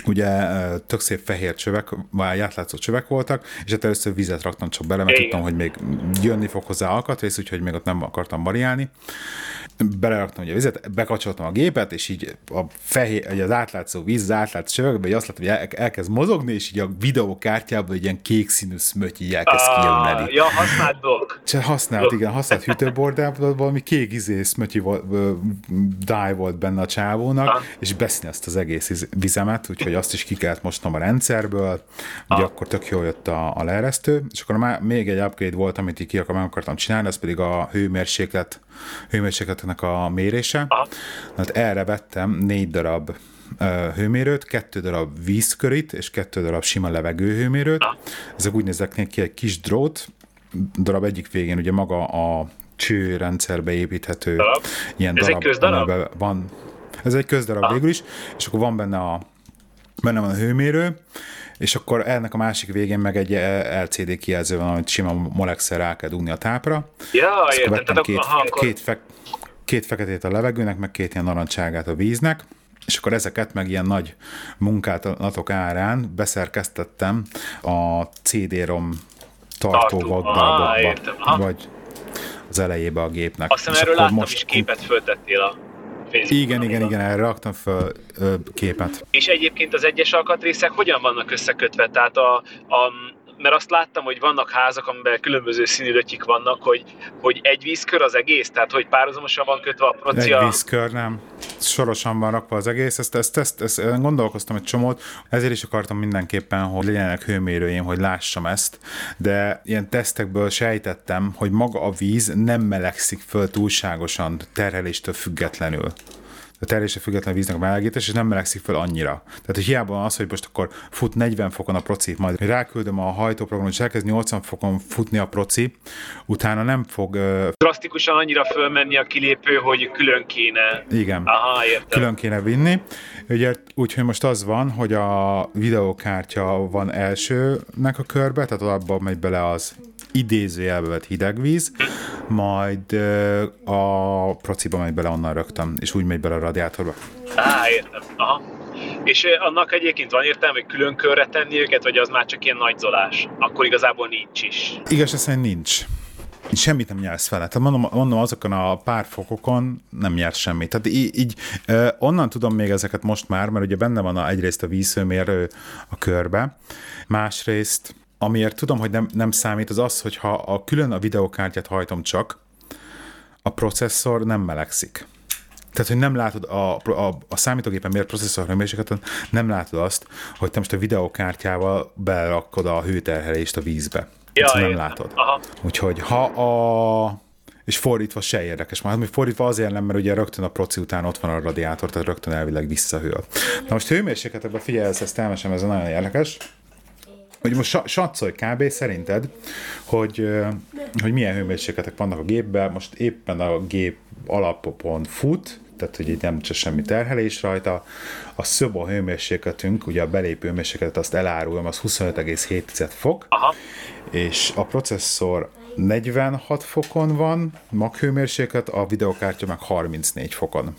ugye tök szép fehér csövek, vagy átlátszó csövek voltak, és hát először vizet raktam csak bele, mert Igen. tudtam, hogy még jönni fog hozzá alkatrész, úgyhogy még ott nem akartam variálni. beleraktam ugye a vizet, bekapcsoltam a gépet, és így a fehér, az átlátszó víz, az átlátszó csövegbe, így azt látom, hogy el, elkezd mozogni, és így a videókártyából egy ilyen kék színű szmöty így elkezd ah, kijönni. Ja, használt blokk. Használt, igen, használt hűtőbordából valami kék izé szmötyi volt, volt benne a csávónak, ah. és beszni azt az egész vizemet, úgyhogy azt is ki kellett mosnom a rendszerből, ugye ah. akkor tök jól jött a, a leeresztő, és akkor már még egy upgrade volt, amit így ki meg akartam csinálni, az pedig a hőmérséklet hőmérsékletnek a mérése. Aha. Hát erre vettem négy darab hőmérőt, kettő darab vízkörit és kettő darab sima levegőhőmérőt. Aha. Ezek úgy néznek ki egy kis drót, darab egyik végén ugye maga a cső rendszerbe építhető darab. ilyen Ez darab, egy közdarab? Van, ez egy közdarab Aha. végül is, és akkor van benne a benne van a hőmérő, és akkor ennek a másik végén meg egy LCD kijelző van, amit sima molexel rá kell dugni a tápra. Ja, értem. Tehát két, aha, két, fe, két feketét a levegőnek, meg két ilyen narancságát a víznek, és akkor ezeket meg ilyen nagy munkálatok árán beszerkeztettem a CD-rom tartó vaddarabokba, vagy az elejébe a gépnek. Azt hiszem erről láttam most... is képet föltettél a Facebook. Igen, igen, igen, erre raktam fel ö, képet. És egyébként az egyes alkatrészek hogyan vannak összekötve? Tehát a, a mert azt láttam, hogy vannak házak, amiben különböző színű vannak, hogy, hogy egy vízkör az egész, tehát hogy párhuzamosan van kötve a procia. Egy vízkör, nem. Sorosan van rakva az egész, ezt, ezt, ezt, ezt gondolkoztam egy csomót, ezért is akartam mindenképpen, hogy legyenek hőmérőim, hogy lássam ezt, de ilyen tesztekből sejtettem, hogy maga a víz nem melegszik föl túlságosan terheléstől függetlenül a terjedése független víznek a melegítés, és nem melegszik fel annyira. Tehát, hogy hiába az, hogy most akkor fut 40 fokon a proci, majd ráküldöm a hajtóprogramot, és elkezd 80 fokon futni a proci, utána nem fog... Uh... Drasztikusan annyira fölmenni a kilépő, hogy külön kéne... Igen. Aha, értem. Külön kéne vinni. Ugye, úgyhogy most az van, hogy a videókártya van elsőnek a körbe, tehát abban megy bele az idézőjelbe vett hideg víz, majd a prociba megy bele onnan rögtön, és úgy megy bele a radiátorba. Á, értem. Aha. És annak egyébként van értelme, hogy külön körre tenni őket, vagy az már csak ilyen nagyzolás? Akkor igazából nincs is. Igaz, szerint nincs. Semmit nem nyersz vele. Tehát mondom, mondom, azokon a pár fokokon nem nyersz semmit. Tehát így, így onnan tudom még ezeket most már, mert ugye benne van a, egyrészt a vízhőmérő a körbe, másrészt amiért tudom, hogy nem, nem számít, az az, hogy ha a külön a videokártyát hajtom csak, a processzor nem melegszik. Tehát, hogy nem látod a, a, a számítógépen miért processzor hőmérsékleten, nem látod azt, hogy te most a videokártyával berakod a hőterhelést a vízbe. Ja, Ezt nem látod. Aha. Úgyhogy ha a és fordítva se érdekes. Már fordítva azért nem, mert ugye rögtön a proci után ott van a radiátor, tehát rögtön elvileg visszahűl. Na most hőmérsékletekben figyelj, ezt elmesem, ez nagyon érdekes hogy most satszolj kb. szerinted, hogy, hogy milyen hőmérsékletek vannak a gépben, most éppen a gép alapopon fut, tehát hogy így nem csak semmi terhelés rajta. A szoba hőmérsékletünk, ugye a belépő hőmérsékletet azt elárulom, az 25,7 fok, Aha. és a processzor 46 fokon van, maghőmérséklet, a videokártya meg 34 fokon.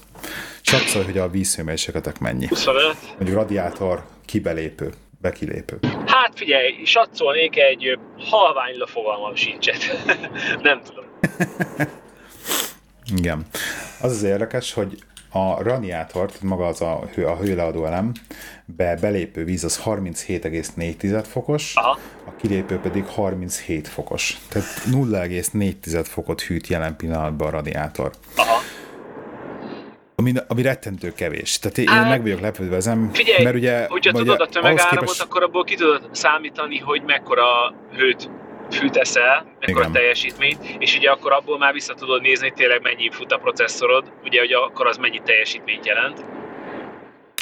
Satszolj, hogy a vízhőmérsékletek mennyi. 25. Mondjuk radiátor kibelépő bekilépő? Hát figyelj, satszolnék egy halvány fogalmam sincset. nem tudom. Igen. Az az érdekes, hogy a radiátor, tehát maga az a, hő, a hőleadó elem, be belépő víz az 37,4 fokos, Aha. a kilépő pedig 37 fokos. Tehát 0,4 fokot hűt jelen pillanatban a radiátor. Aha ami, ami rettentő kevés. Tehát én hát, meg vagyok lepődve ezen, figyelj, mert ugye... hogyha tudod a tömegáramot, képest... akkor abból ki tudod számítani, hogy mekkora hőt fűteszel, mekkora Igen. teljesítményt, és ugye akkor abból már vissza tudod nézni, hogy tényleg mennyi fut a processzorod, ugye, hogy akkor az mennyi teljesítményt jelent.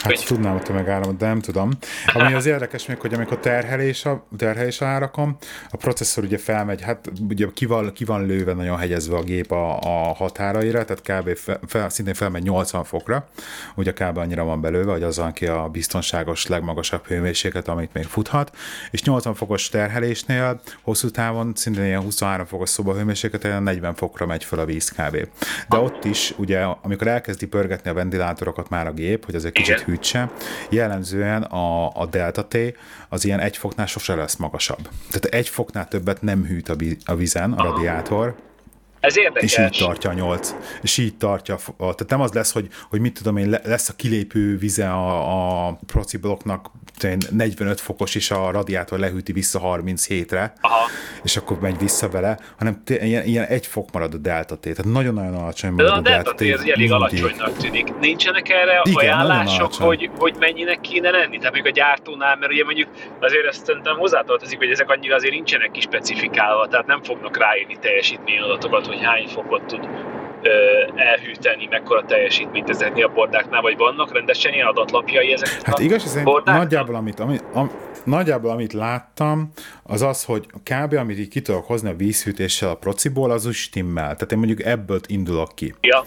Hát hogy... tudnám a tömegáramot, de nem tudom. Ami az érdekes még, hogy amikor terhelés a, terhelés a árakom, a processzor ugye felmegy, hát ugye ki van, ki van lőve nagyon hegyezve a gép a, a határaira, tehát kb. Fel, fel, szintén felmegy 80 fokra, ugye kb. annyira van belőve, hogy az van ki a biztonságos legmagasabb hőmérséklet, amit még futhat, és 80 fokos terhelésnél hosszú távon szintén ilyen 23 fokos szobahőmérséklet, 40 fokra megy fel a víz kb. De ott is, ugye, amikor elkezdi pörgetni a ventilátorokat már a gép, hogy az egy kicsit hűtse, jellemzően a, a delta T az ilyen egy foknál sose lesz magasabb. Tehát egy foknál többet nem hűt a, a vizen a radiátor, Ez érdekes. És így tartja a 8. És így tartja. A, tehát nem az lesz, hogy, hogy mit tudom én, lesz a kilépő vize a, a proci blokknak 45 fokos, és a radiátor lehűti vissza 37-re, Aha. és akkor megy vissza vele, hanem ilyen, ilyen egy fok marad a delta T. Tehát nagyon-nagyon alacsony marad De a, a delta T. ez elég mindig. alacsonynak tűnik. Nincsenek erre Igen, ajánlások, hogy, hogy mennyinek kéne lenni? Tehát mondjuk a gyártónál, mert ugye mondjuk azért ezt szerintem hozzátartozik, hogy ezek annyira azért nincsenek kispecifikálva, tehát nem fognak ráírni teljesítményadatokat, hogy hány fokot tud elhűteni, mekkora teljesítményt ezeknél a bordáknál, vagy vannak rendesen ilyen adatlapjai ezek? Hát igaz, szerint nagyjából amit, ami, am, nagyjából amit láttam, az az, hogy kb. amit így ki tudok hozni a vízhűtéssel a prociból, az úgy stimmel. Tehát én mondjuk ebből indulok ki. Ja.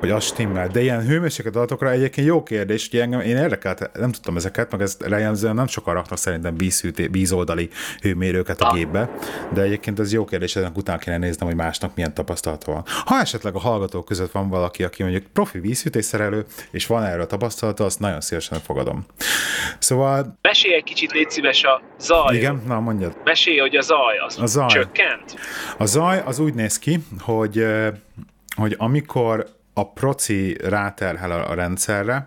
Hogy az stimmel. De ilyen hőmérséklet adatokra egyébként jó kérdés, hogy engem, én érdekelt, nem tudtam ezeket, meg ezt jellemzően nem sokan raknak szerintem vízhűté, vízoldali hőmérőket a gépbe, de egyébként ez jó kérdés, ezen utána kéne néznem, hogy másnak milyen tapasztalata van. Ha esetleg a hallgatók között van valaki, aki mondjuk profi vízhűtésszerelő, és van erről tapasztalata, azt nagyon szívesen fogadom. Szóval, Mesélj egy kicsit, légy szíves a zaj. igen, na mondjad. Mesélj, hogy a zaj az A zaj. csökkent. A zaj az úgy néz ki, hogy, hogy amikor a proci ráterhel a, rendszerre,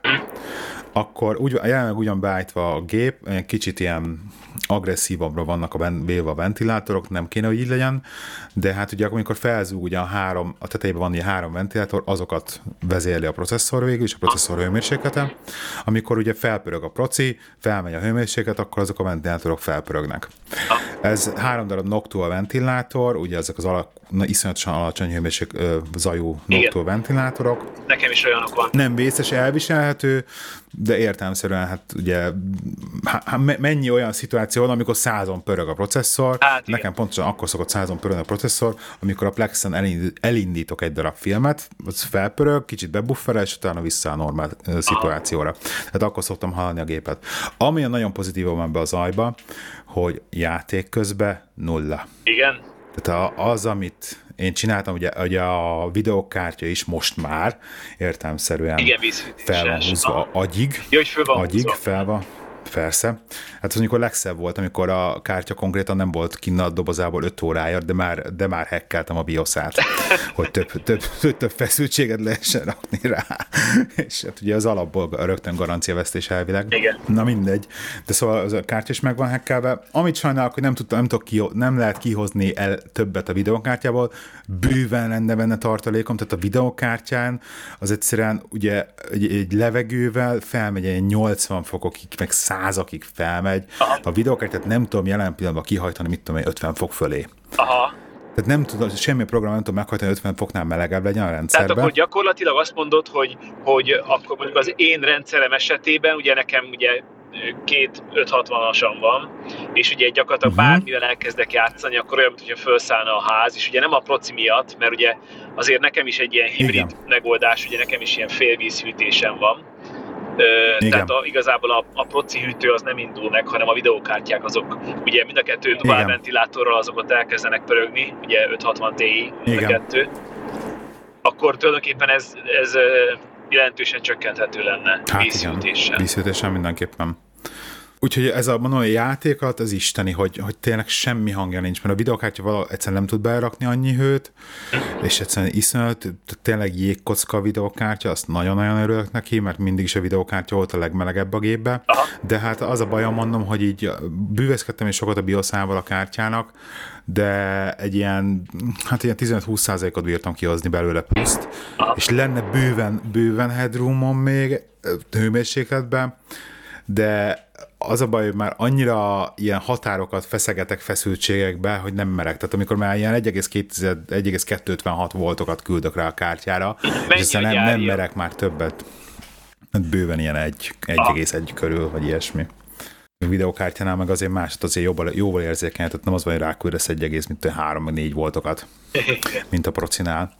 akkor úgy, jelenleg ugyan beállítva a gép, kicsit ilyen agresszívabbra vannak a véve a ventilátorok, nem kéne, hogy így legyen, de hát ugye amikor felzúg ugye a három, a tetejében van ugye három ventilátor, azokat vezérli a processzor végül, és a processzor hőmérséklete. Amikor ugye felpörög a proci, felmegy a hőmérséklet, akkor azok a ventilátorok felpörögnek. Ez három darab Noctua ventilátor, ugye ezek az alak, na, iszonyatosan alacsony hőmérség ö, zajú Noctua ventilátorok. Nekem is olyanok van. Nem vészes, elviselhető, de értelmszerűen hát ugye há, há, me- mennyi olyan szituáció van, amikor százon pörög a processzor. Hát igen. Nekem pontosan akkor szokott százon pörögni a processzor, amikor a Plexen elindít, elindítok egy darab filmet, az felpörög, kicsit bebufferel, és utána vissza a normál szituációra. Tehát akkor szoktam hallani a gépet. Ami a nagyon pozitívum ebbe a zajba, hogy játék közben nulla. Igen. Tehát az, amit én csináltam, ugye, ugye a videókártya is most már értelmszerűen Igen, fel van húzva agyig. Jó, hogy föl van agyig, húzva. fel van. Persze. Hát az amikor legszebb volt, amikor a kártya konkrétan nem volt kinn a dobozából 5 órája, de már, de már hekkeltem a bioszát, hogy több, több, több, több feszültséget lehessen rakni rá. És hát ugye az alapból rögtön garanciavesztés elvileg. Igen. Na mindegy. De szóval az a kártya is meg van hekkelve. Amit sajnálok, hogy nem, tudtam, nem, tudok ki, nem lehet kihozni el többet a videókártyából, bőven lenne benne tartalékom, tehát a videókártyán az egyszerűen ugye egy, egy levegővel felmegy egy 80 fokokig, meg százakig felmegy. Aha. A videókártyát nem tudom jelen pillanatban kihajtani, mit tudom én, 50 fok fölé. Aha. Tehát nem tudom, semmi program nem tudom meghajtani, 50 foknál melegebb legyen a Tehát rendszerben. akkor gyakorlatilag azt mondod, hogy, hogy akkor mondjuk az én rendszerem esetében, ugye nekem ugye két 560-asan van, és ugye gyakorlatilag uh-huh. bármivel elkezdek játszani, akkor olyan, mintha felszállna a ház, és ugye nem a proci miatt, mert ugye azért nekem is egy ilyen hibrid Igen. megoldás, ugye nekem is ilyen félvízhűtésem van. Igen. tehát a, igazából a, a proci hűtő az nem indul meg, hanem a videókártyák azok, ugye mind a kettő dual ventilátorral azok ott elkezdenek pörögni, ugye 560 Ti mind a kettő akkor tulajdonképpen ez, ez jelentősen csökkenthető lenne Hát igen, vízhűtéssel. vízhűtéssel mindenképpen. Úgyhogy ez a mondom, a játék alatt az isteni, hogy, hogy tényleg semmi hangja nincs, mert a videokártya valahol egyszerűen nem tud berakni annyi hőt, és egyszerűen iszonyat, tényleg jégkocka a videokártya, azt nagyon-nagyon örülök neki, mert mindig is a videokártya volt a legmelegebb a gépbe, Aha. de hát az a bajom mondom, hogy így bűveszkedtem is sokat a bioszával a kártyának, de egy ilyen, hát ilyen 15-20%-ot bírtam kihozni belőle pluszt, és lenne bőven, bőven headroomon még hőmérsékletben, de az a baj, hogy már annyira ilyen határokat feszegetek feszültségekbe, hogy nem merek. Tehát amikor már ilyen 1,2 1,256 voltokat küldök rá a kártyára, és aztán hogy nem, nem merek már többet. Hát bőven ilyen egy- 1,1 körül, vagy ilyesmi. A videokártyánál meg azért más, azért jóval, jóval érzékeny, tehát nem az van, hogy ráküldesz 1,3 vagy 4 voltokat mint a procinál.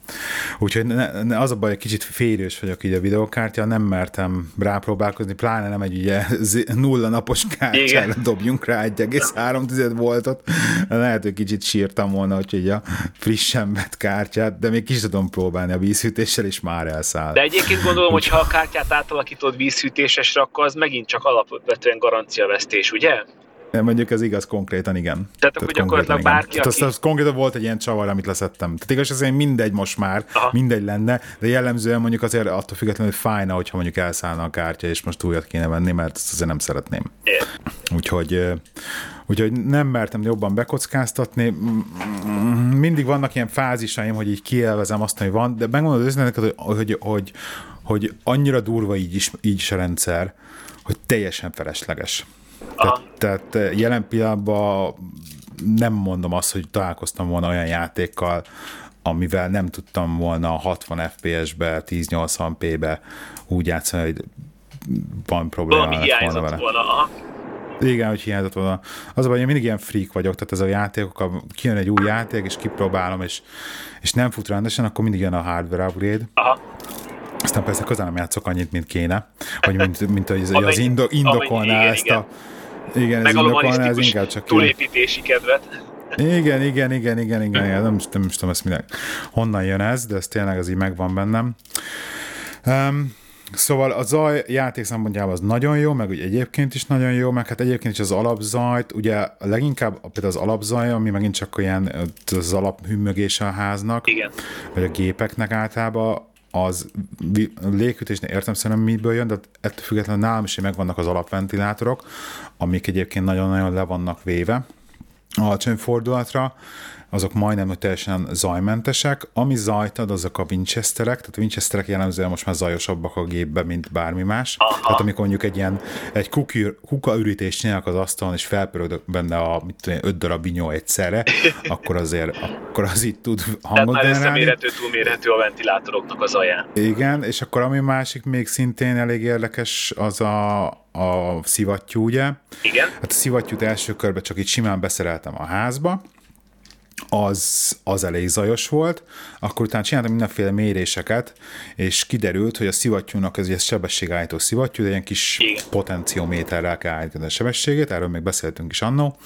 Úgyhogy ne, ne, az a baj, hogy kicsit férős vagyok így a videokártya, nem mertem rápróbálkozni, pláne nem egy ugye nulla napos kártyára dobjunk rá 1,3 voltot. Lehet, hogy kicsit sírtam volna, hogy így a frissen vett kártyát, de még kis tudom próbálni a vízhűtéssel, és már elszáll. De egyébként gondolom, hogy ha a kártyát átalakítod vízhűtésesre, akkor az megint csak alapvetően garanciavesztés, ugye? Mondjuk ez igaz konkrétan, igen. Tehát akkor gyakorlatilag bárki, Tehát aki... azt, konkrétan volt egy ilyen csavar, amit leszettem. Tehát igaz, ez mindegy most már, Aha. mindegy lenne, de jellemzően mondjuk azért attól függetlenül, hogy fájna, hogyha mondjuk elszállna a kártya, és most újat kéne venni, mert ezt azért nem szeretném. Yeah. Úgyhogy Úgyhogy nem mertem jobban bekockáztatni. Mindig vannak ilyen fázisaim, hogy így kielvezem azt, hogy van, de megmondod őszintén hogy, hogy, hogy, hogy annyira durva így is, így is a rendszer, hogy teljesen felesleges. Tehát, tehát eh, jelen pillanatban nem mondom azt, hogy találkoztam volna olyan játékkal, amivel nem tudtam volna 60 FPS-be, 1080p-be úgy játszani, hogy van probléma Valami volna vele. Volna, aha. Igen, hogy hiányzott volna. Az a baj, én mindig ilyen freak vagyok, tehát ez a játékok, kijön egy új játék, és kipróbálom, és, és nem fut rendesen, akkor mindig jön a hardware upgrade. Aha. Aztán persze közel nem játszok annyit, mint kéne, vagy mint, mint az, az indo, indokolná ezt igen. a igen, ez indokolná, ez inkább csak... Túlépítési kedvet. Igen, igen, igen, igen, igen, igen. Nem, nem is tudom ezt minek, honnan jön ez, de ez tényleg az így megvan bennem. Um, Szóval a zaj játék szempontjából az nagyon jó, meg ugye egyébként is nagyon jó, meg hát egyébként is az alapzajt, ugye leginkább például az alapzaj, ami megint csak olyan az alaphümmögése a háznak, Igen. vagy a gépeknek általában, az légkötésnél értem szerintem miből jön, de ettől függetlenül nálam is megvannak az alapventilátorok, amik egyébként nagyon-nagyon le vannak véve. Alacsony fordulatra, azok majdnem hogy teljesen zajmentesek. Ami zajt ad, azok a Winchesterek, tehát a Winchesterek jellemzően most már zajosabbak a gépbe, mint bármi más. Aha. Tehát amikor mondjuk egy ilyen egy kuka ürítést csinálnak az asztalon, és felpörög benne a mit tudom, öt darab binyó egyszerre, akkor azért akkor az itt tud hangot Tehát már összemérhető, túlmérhető a ventilátoroknak az zaján. Igen, és akkor ami másik még szintén elég érdekes, az a, a szivattyú, ugye? Igen. Hát a szivattyút első körben csak itt simán beszereltem a házba, az, az elég zajos volt, akkor utána csináltam mindenféle méréseket, és kiderült, hogy a szivattyúnak ez egy sebességállító szivattyú, de ilyen kis Igen. potenciométerrel kell állítani a sebességét, erről még beszéltünk is annó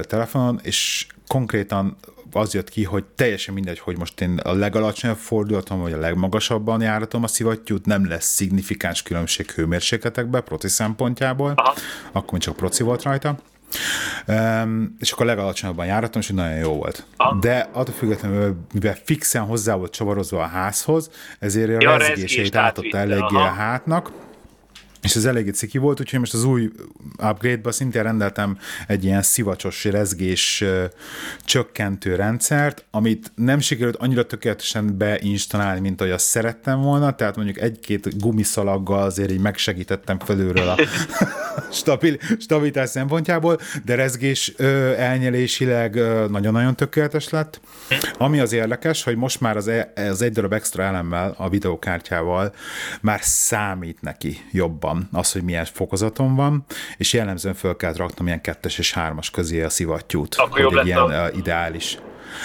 telefonon, és konkrétan az jött ki, hogy teljesen mindegy, hogy most én a legalacsonyabb fordulatom, vagy a legmagasabban járatom a szivattyút, nem lesz szignifikáns különbség hőmérsékletekben, proci szempontjából, Aha. akkor csak proci volt rajta Um, és akkor legalacsonyabban járatom, és nagyon jó volt. Ah. De attól függetlenül, mivel fixen hozzá volt csavarozva a házhoz, ezért a ja, rezgését átadta eléggé a hátnak, és ez eléggé ciki volt, úgyhogy most az új upgrade-ba szintén rendeltem egy ilyen szivacsos rezgés csökkentő rendszert, amit nem sikerült annyira tökéletesen beinstalálni, mint ahogy azt szerettem volna, tehát mondjuk egy-két gumiszalaggal azért így megsegítettem felülről a stabil, stabilitás szempontjából, de rezgés elnyelésileg nagyon-nagyon tökéletes lett. Ami az érdekes, hogy most már az, e, az egy darab extra elemmel, a videokártyával már számít neki jobban van, az, hogy milyen fokozaton van, és jellemzően föl kellett raknom ilyen kettes és hármas közé a szivattyút, Akkor hogy egy ilyen a... ideális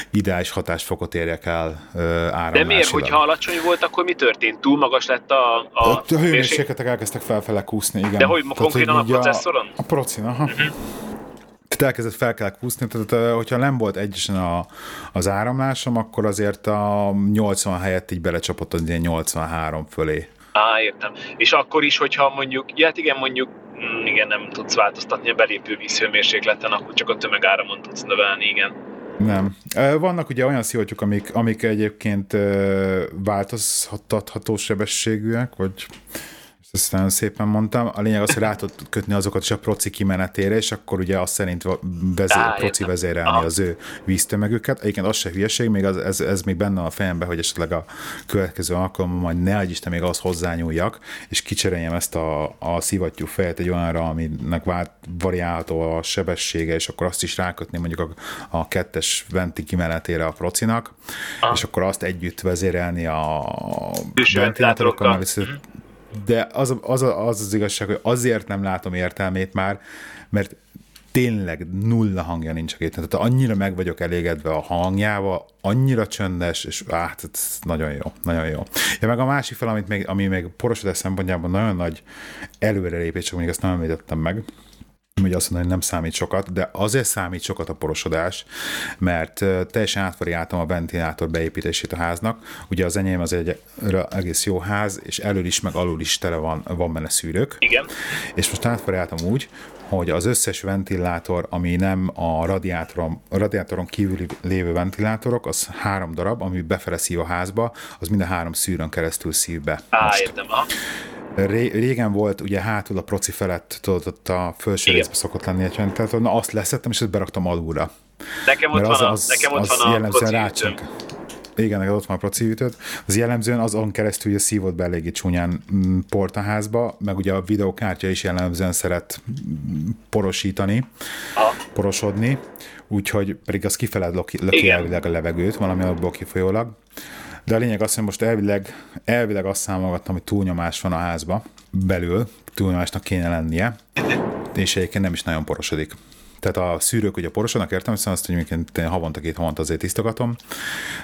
ideális hatásfokot érjek el áramlásilag. De miért, hogyha alacsony volt, akkor mi történt? Túl magas lett a... A, a hőmérsékletek elkezdtek felfele kúszni, igen. De hogy konkrétan a processzoron? A, a procin, aha. Uh-huh. Tehát elkezdett fel kell kúszni, tehát hogyha nem volt egyesen a, az áramlásom, akkor azért a 80 helyett így belecsapott az ilyen 83 fölé. Á, értem. És akkor is, hogyha mondjuk, ja, hát igen, mondjuk, mm, igen, nem tudsz változtatni a belépő vízhőmérsékleten, akkor csak a tömegáramon tudsz növelni, igen. Nem. Vannak ugye olyan szivattyúk, amik, amik egyébként változtatható sebességűek, vagy ezt nagyon szépen mondtam. A lényeg az, hogy rá tud kötni azokat is a proci kimenetére, és akkor ugye azt szerint vezér, Á, proci vezérelni Aha. az ő víztömegüket. Egyébként az se hülyeség, még az, ez, ez még benne a fejemben, hogy esetleg a következő alkalommal majd ne adj Isten még az hozzányúljak, és kicseréljem ezt a, a szivattyú fejet egy olyanra, aminek vált, variálható a sebessége, és akkor azt is rákötni mondjuk a, a kettes venti kimenetére a procinak, Aha. és akkor azt együtt vezérelni a ventilátorokkal, de az, az, az az igazság, hogy azért nem látom értelmét már, mert tényleg nulla hangja nincs a gépen. Tehát annyira meg vagyok elégedve a hangjával, annyira csöndes, és hát ez nagyon jó, nagyon jó. Ja, meg a másik fel, amit még, ami még porosodás szempontjában nagyon nagy előrelépés, csak még ezt nem említettem meg, hogy azt mondani, hogy nem számít sokat, de azért számít sokat a porosodás, mert teljesen átvariáltam a ventilátor beépítését a háznak. Ugye az enyém az egy egész jó ház, és elől is, meg alul is tele van, van benne szűrők. Igen. És most átvariáltam úgy, hogy az összes ventilátor, ami nem a radiátoron, a radiátoron kívül lévő ventilátorok, az három darab, ami befele szív a házba, az minden három szűrön keresztül szív be. Á, most. értem, aha. Ré, régen volt ugye hátul a proci felett, tudod, ott a felső részben szokott lenni egy ventilátor, na azt leszettem, és ezt beraktam alulra. Nekem ott az, van a, az, nekem ott az van a proci igen, neked ott van a proci ütőt. Az jellemzően azon keresztül, hogy a szívott be eléggé csúnyán mm, portaházba, meg ugye a videokártya is jellemzően szeret mm, porosítani, ha. porosodni, úgyhogy pedig az kifeled löki, löki elvileg a levegőt, valami abból kifolyólag. De a lényeg az, hogy most elvileg, elvileg azt számolgattam, hogy túlnyomás van a házba belül, túlnyomásnak kéne lennie, és egyébként nem is nagyon porosodik. Tehát a szűrők ugye porosodnak, értem, hiszen azt, hogy én havonta két havonta azért tisztogatom,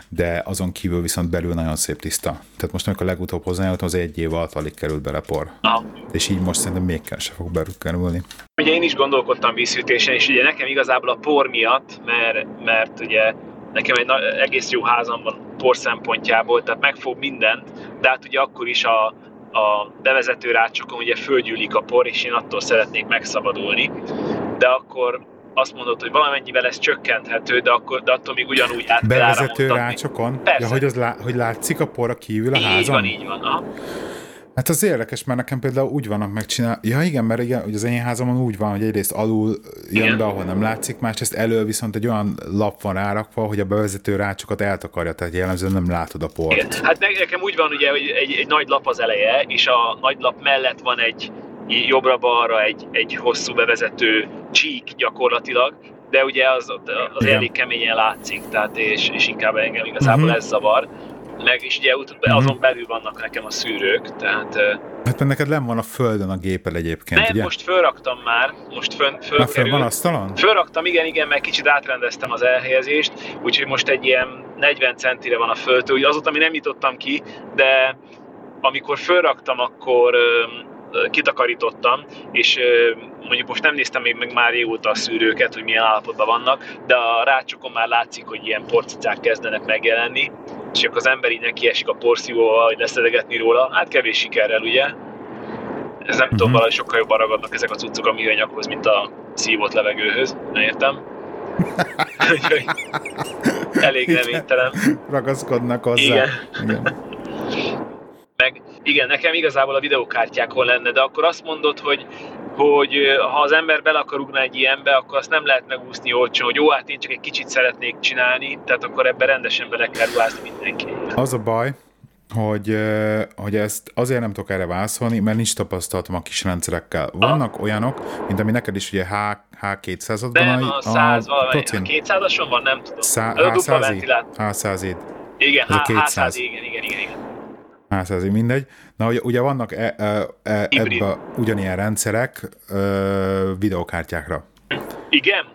de azon kívül viszont belül nagyon szép tiszta. Tehát most, amikor legutóbb hozzájöttem, az egy év alatt alig került bele por. Aha. És így most szerintem még kell se fog kerülni. Ugye én is gondolkodtam vízhűtésen, és ugye nekem igazából a por miatt, mert, mert ugye nekem egy egész jó házam van por szempontjából, tehát megfog mindent, de hát ugye akkor is a, a bevezető rácsokon ugye földgyűlik a por, és én attól szeretnék megszabadulni de akkor azt mondod, hogy valamennyivel ez csökkenthető, de, akkor, de attól még ugyanúgy át Bevezető rácsokon? Persze. Ja, hogy, az lá, hogy látszik a por a kívül a így házon? Így van, így van. Aha. Hát az érdekes, mert nekem például úgy vannak megcsinálva. Ja igen, mert igen, hogy az én házamon úgy van, hogy egyrészt alul jön igen. be, ahol nem látszik, másrészt elő viszont egy olyan lap van rárakva, hogy a bevezető rácsokat eltakarja, tehát jellemzően nem látod a port. Igen. Hát nekem úgy van ugye, hogy egy, egy nagy lap az eleje, és a nagy lap mellett van egy jobbra-balra egy, egy hosszú bevezető csík gyakorlatilag, de ugye az, az elég keményen látszik, tehát és, és inkább engem igazából uh-huh. ez zavar. Meg is ugye uh-huh. azon belül vannak nekem a szűrők, tehát... Hát neked nem van a földön a gépel egyébként, Nem, ugye? most fölraktam már, most fön, föl, föl van asztalon? Fölraktam, igen, igen, meg kicsit átrendeztem az elhelyezést, úgyhogy most egy ilyen 40 centire van a földtől, ugye azóta, ami nem nyitottam ki, de amikor fölraktam, akkor kitakarítottam, és mondjuk most nem néztem még meg már régóta a szűrőket, hogy milyen állapotban vannak, de a rácsokon már látszik, hogy ilyen porcicák kezdenek megjelenni, és akkor az ember így neki a porszívóval, hogy leszedegetni róla, hát kevés sikerrel, ugye? Ez nem uh-huh. tudom, valahogy sokkal jobban ragadnak ezek a cuccok a műanyaghoz, mint a szívott levegőhöz, nem értem. Elég reménytelen. Ragaszkodnak hozzá. Igen. Igen. Meg igen, nekem igazából a videokártyákon lenne, de akkor azt mondod, hogy, hogy ha az ember bele akar ugni egy ilyenbe, akkor azt nem lehet megúszni olcsó, hogy jó, hát én csak egy kicsit szeretnék csinálni, tehát akkor ebben rendesen bele kell ruházni mindenki. Az a baj, hogy, hogy ezt azért nem tudok erre válaszolni, mert nincs tapasztalatom a kis rendszerekkel. Vannak Aha. olyanok, mint ami neked is ugye H, H200-ad van. Nem, a, a 100 valamely, a 200-ason van, nem tudom. Szá, H100-id. H100-id. Igen, H, 200. H100, igen, igen, igen. Igen. 100 mindegy. Na, ugye, ugye vannak e, e, e, ebbe ugyanilyen rendszerek e, videokártyákra. Igen?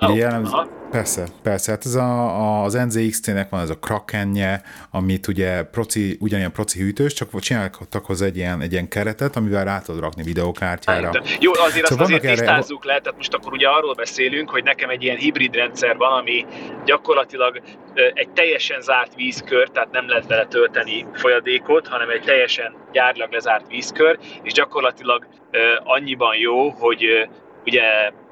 Oh, jellemz, persze, persze. Hát ez a, az NZXT-nek van ez a Krakenje, amit ugye proci, ugyanilyen proci hűtős, csak csináltak hozzá egy ilyen, egy ilyen keretet, amivel rá tudod rakni videokártyára. Hát, jó, azért szóval azt azért tisztázzuk erre... le, tehát most akkor ugye arról beszélünk, hogy nekem egy ilyen hibrid rendszer van, ami gyakorlatilag egy teljesen zárt vízkör, tehát nem lehet vele tölteni folyadékot, hanem egy teljesen gyárlag lezárt vízkör, és gyakorlatilag annyiban jó, hogy ugye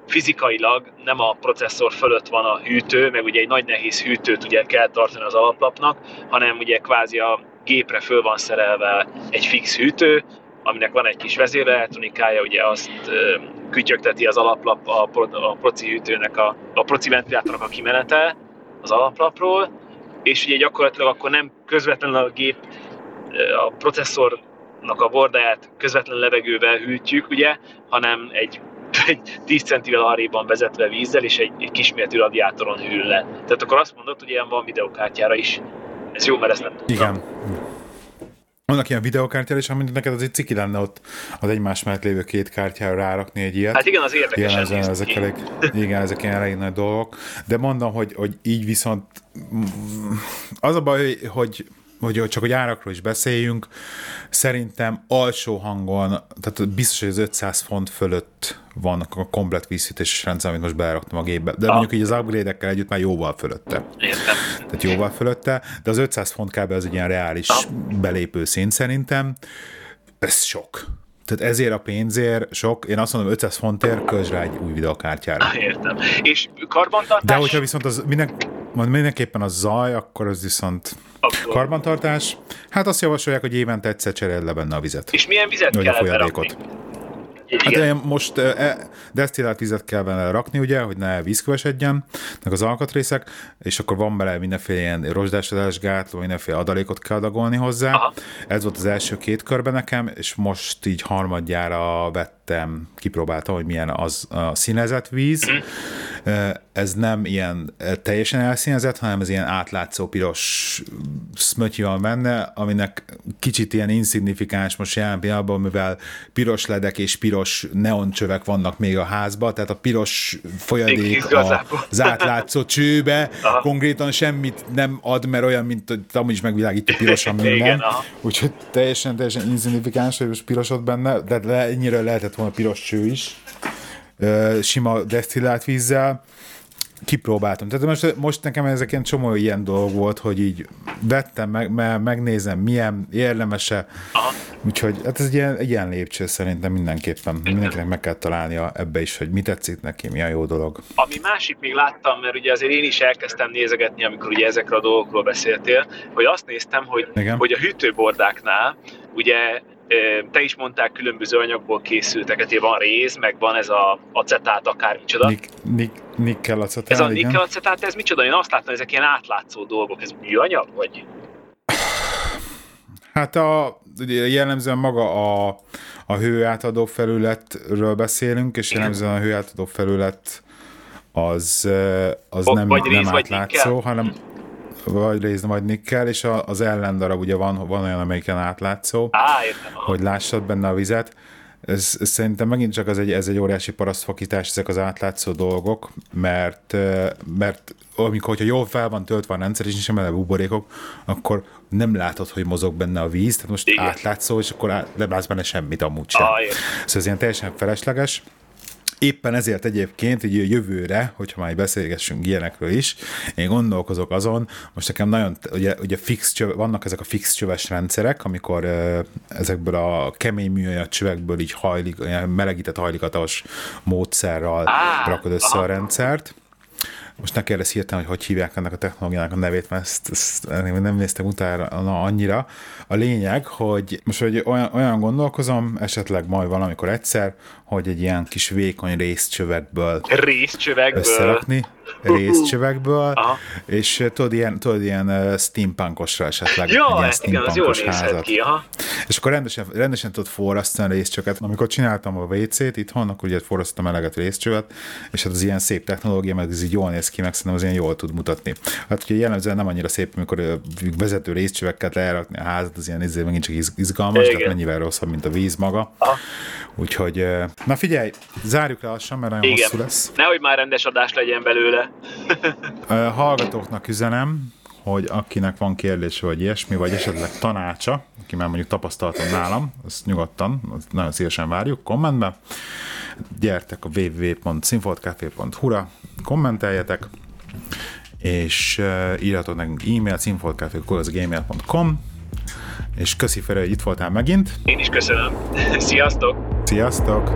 fizikailag nem a processzor fölött van a hűtő, meg ugye egy nagy nehéz hűtőt ugye kell tartani az alaplapnak, hanem ugye kvázi a gépre föl van szerelve egy fix hűtő, aminek van egy kis vezérelektronikája, ugye azt kütyögteti az alaplap a, a proci hűtőnek, a, a proci ventilátornak a kimenete az alaplapról, és ugye gyakorlatilag akkor nem közvetlenül a gép a processzornak a bordáját közvetlen levegővel hűtjük, ugye, hanem egy egy 10 centivel arréban vezetve vízzel, és egy, egy kisméretű radiátoron hűl le. Tehát akkor azt mondod, hogy ilyen van videokártyára is. Ez jó, mert ezt nem tudtam. Igen. Vannak ilyen videokártyára is, amit neked egy ciki lenne ott az egymás mellett lévő két kártyára rárakni egy ilyet. Hát igen, az érdekes. Igen, ezek, ezek elég, igen, ezek ilyen elég nagy dolgok. De mondom, hogy, hogy így viszont az a baj, hogy hogy csak hogy árakról is beszéljünk, szerintem alsó hangon, tehát biztos, hogy az 500 font fölött van a komplet vízhűtéses rendszer, amit most beraktam a gépbe. De ah. mondjuk így az upgrade-ekkel együtt már jóval fölötte. Értem. Tehát jóval fölötte, de az 500 font kb. az egy ilyen reális ah. belépő szint szerintem. Ez sok. Tehát ezért a pénzért sok, én azt mondom 500 fontért költs rá egy új videokártyára. Értem. És karbantartás? De hogyha viszont az minden, mindenképpen az zaj, akkor az viszont akkor. karbantartás. Hát azt javasolják, hogy évente egyszer cserél le benne a vizet. És milyen vizet kell berakni? Hát én most e, desztillált vizet kell bele rakni, ugye, hogy ne vízkövesedjen, meg az alkatrészek, és akkor van bele mindenféle ilyen rozsdásodás gátló, mindenféle adalékot kell adagolni hozzá. Aha. Ez volt az első két körben nekem, és most így harmadjára vettem, kipróbáltam, hogy milyen az a színezett víz. Ez nem ilyen teljesen elszínezett, hanem ez ilyen átlátszó piros szmötyi van benne, aminek kicsit ilyen insignifikáns most jelen pillanatban, mivel piros ledek és piros neoncsövek vannak még a házban, tehát a piros folyadék az átlátszó csőbe aha. konkrétan semmit nem ad, mert olyan, mint hogy amúgy is megvilágítja pirosan minden. Igen, Úgyhogy teljesen, teljesen insignifikáns, hogy most pirosod benne, de le, ennyire lehetett volna piros cső is sima desztillált vízzel, kipróbáltam. Tehát most, most nekem ezek ilyen csomó ilyen dolog volt, hogy így vettem, meg, meg, megnézem, milyen érlemese. Aha. Úgyhogy hát ez egy ilyen, egy ilyen lépcső szerintem mindenképpen. Mindenkinek meg kell találnia ebbe is, hogy mi tetszik neki, mi a jó dolog. Ami másik még láttam, mert ugye azért én is elkezdtem nézegetni, amikor ugye ezekről a dolgokról beszéltél, hogy azt néztem, hogy, hogy a hűtőbordáknál ugye te is mondták, különböző anyagból készültek, hát van réz, meg van ez a acetát, akármicsoda. Nik, nik, nikkel acetát, Ez a nikkel acetát, ez micsoda? Én azt láttam, ezek ilyen átlátszó dolgok. Ez műanyag, vagy? Hát a, jellemzően maga a, a hőátadó felületről beszélünk, és jellemzően a hőátadó felület az, az nem, vagy nem átlátszó, hanem vagy rész, vagy nikkel, és az ellendarab ugye van, van olyan, amelyiken átlátszó, Á, értem. hogy lássad benne a vizet. Ez, ez szerintem megint csak az egy, ez egy óriási parasztfakítás, ezek az átlátszó dolgok, mert, mert amikor, hogyha jól fel van töltve a rendszer, és nincs benne buborékok, akkor nem látod, hogy mozog benne a víz, tehát most Igen. átlátszó, és akkor át, nem látsz benne semmit amúgy sem. Ah, szóval ez ilyen teljesen felesleges. Éppen ezért egyébként így a jövőre, hogyha már beszélgessünk ilyenekről is, én gondolkozok azon, most nekem nagyon, ugye, ugye fix csöve, vannak ezek a fix csöves rendszerek, amikor ezekből a kemény műanyag csövekből így hajlik, melegített hajlikatos módszerrel ah, rakod össze aha. a rendszert, most ne kérdezz hirtelen, hogy hogy hívják ennek a technológiának a nevét, mert ezt, ezt nem néztem utána annyira. A lényeg, hogy most hogy olyan, olyan gondolkozom, esetleg majd valamikor egyszer, hogy egy ilyen kis vékony részcsövekből részcsövekből összerakni, részcsövekből, Aha. és tudod, ilyen, tudod, ilyen steampunkosra esetleg. Jó, ilyen igen, az jól házat. ki, aha. És akkor rendesen, rendesen tudod forrasztani a részcsövet. Amikor csináltam a WC-t itthon, akkor ugye forrasztottam eleget részcsövet, és hát az ilyen szép technológia, meg ez így jól néz ki, meg szerintem az ilyen jól tud mutatni. Hát ugye jellemzően nem annyira szép, amikor vezető részcsöveket lerakni a házat, az ilyen izé megint csak izgalmas, igen. tehát mennyivel rosszabb, mint a víz maga. Aha. Úgyhogy, na figyelj, zárjuk le lassan, mert nagyon Igen. hosszú lesz. Nehogy már rendes adás legyen belőle. Hallgatóknak üzenem, hogy akinek van kérdése vagy ilyesmi, vagy esetleg tanácsa, aki már mondjuk tapasztaltam nálam, azt nyugodtan, azt nagyon szívesen várjuk kommentbe. Gyertek a www.színfoltcafé.hu-ra, kommenteljetek, és írjatok nekünk e-mail színfoltcafé.gmail.com és köszi Feri, hogy itt voltál megint. Én is köszönöm. Sziasztok! Sziasztok!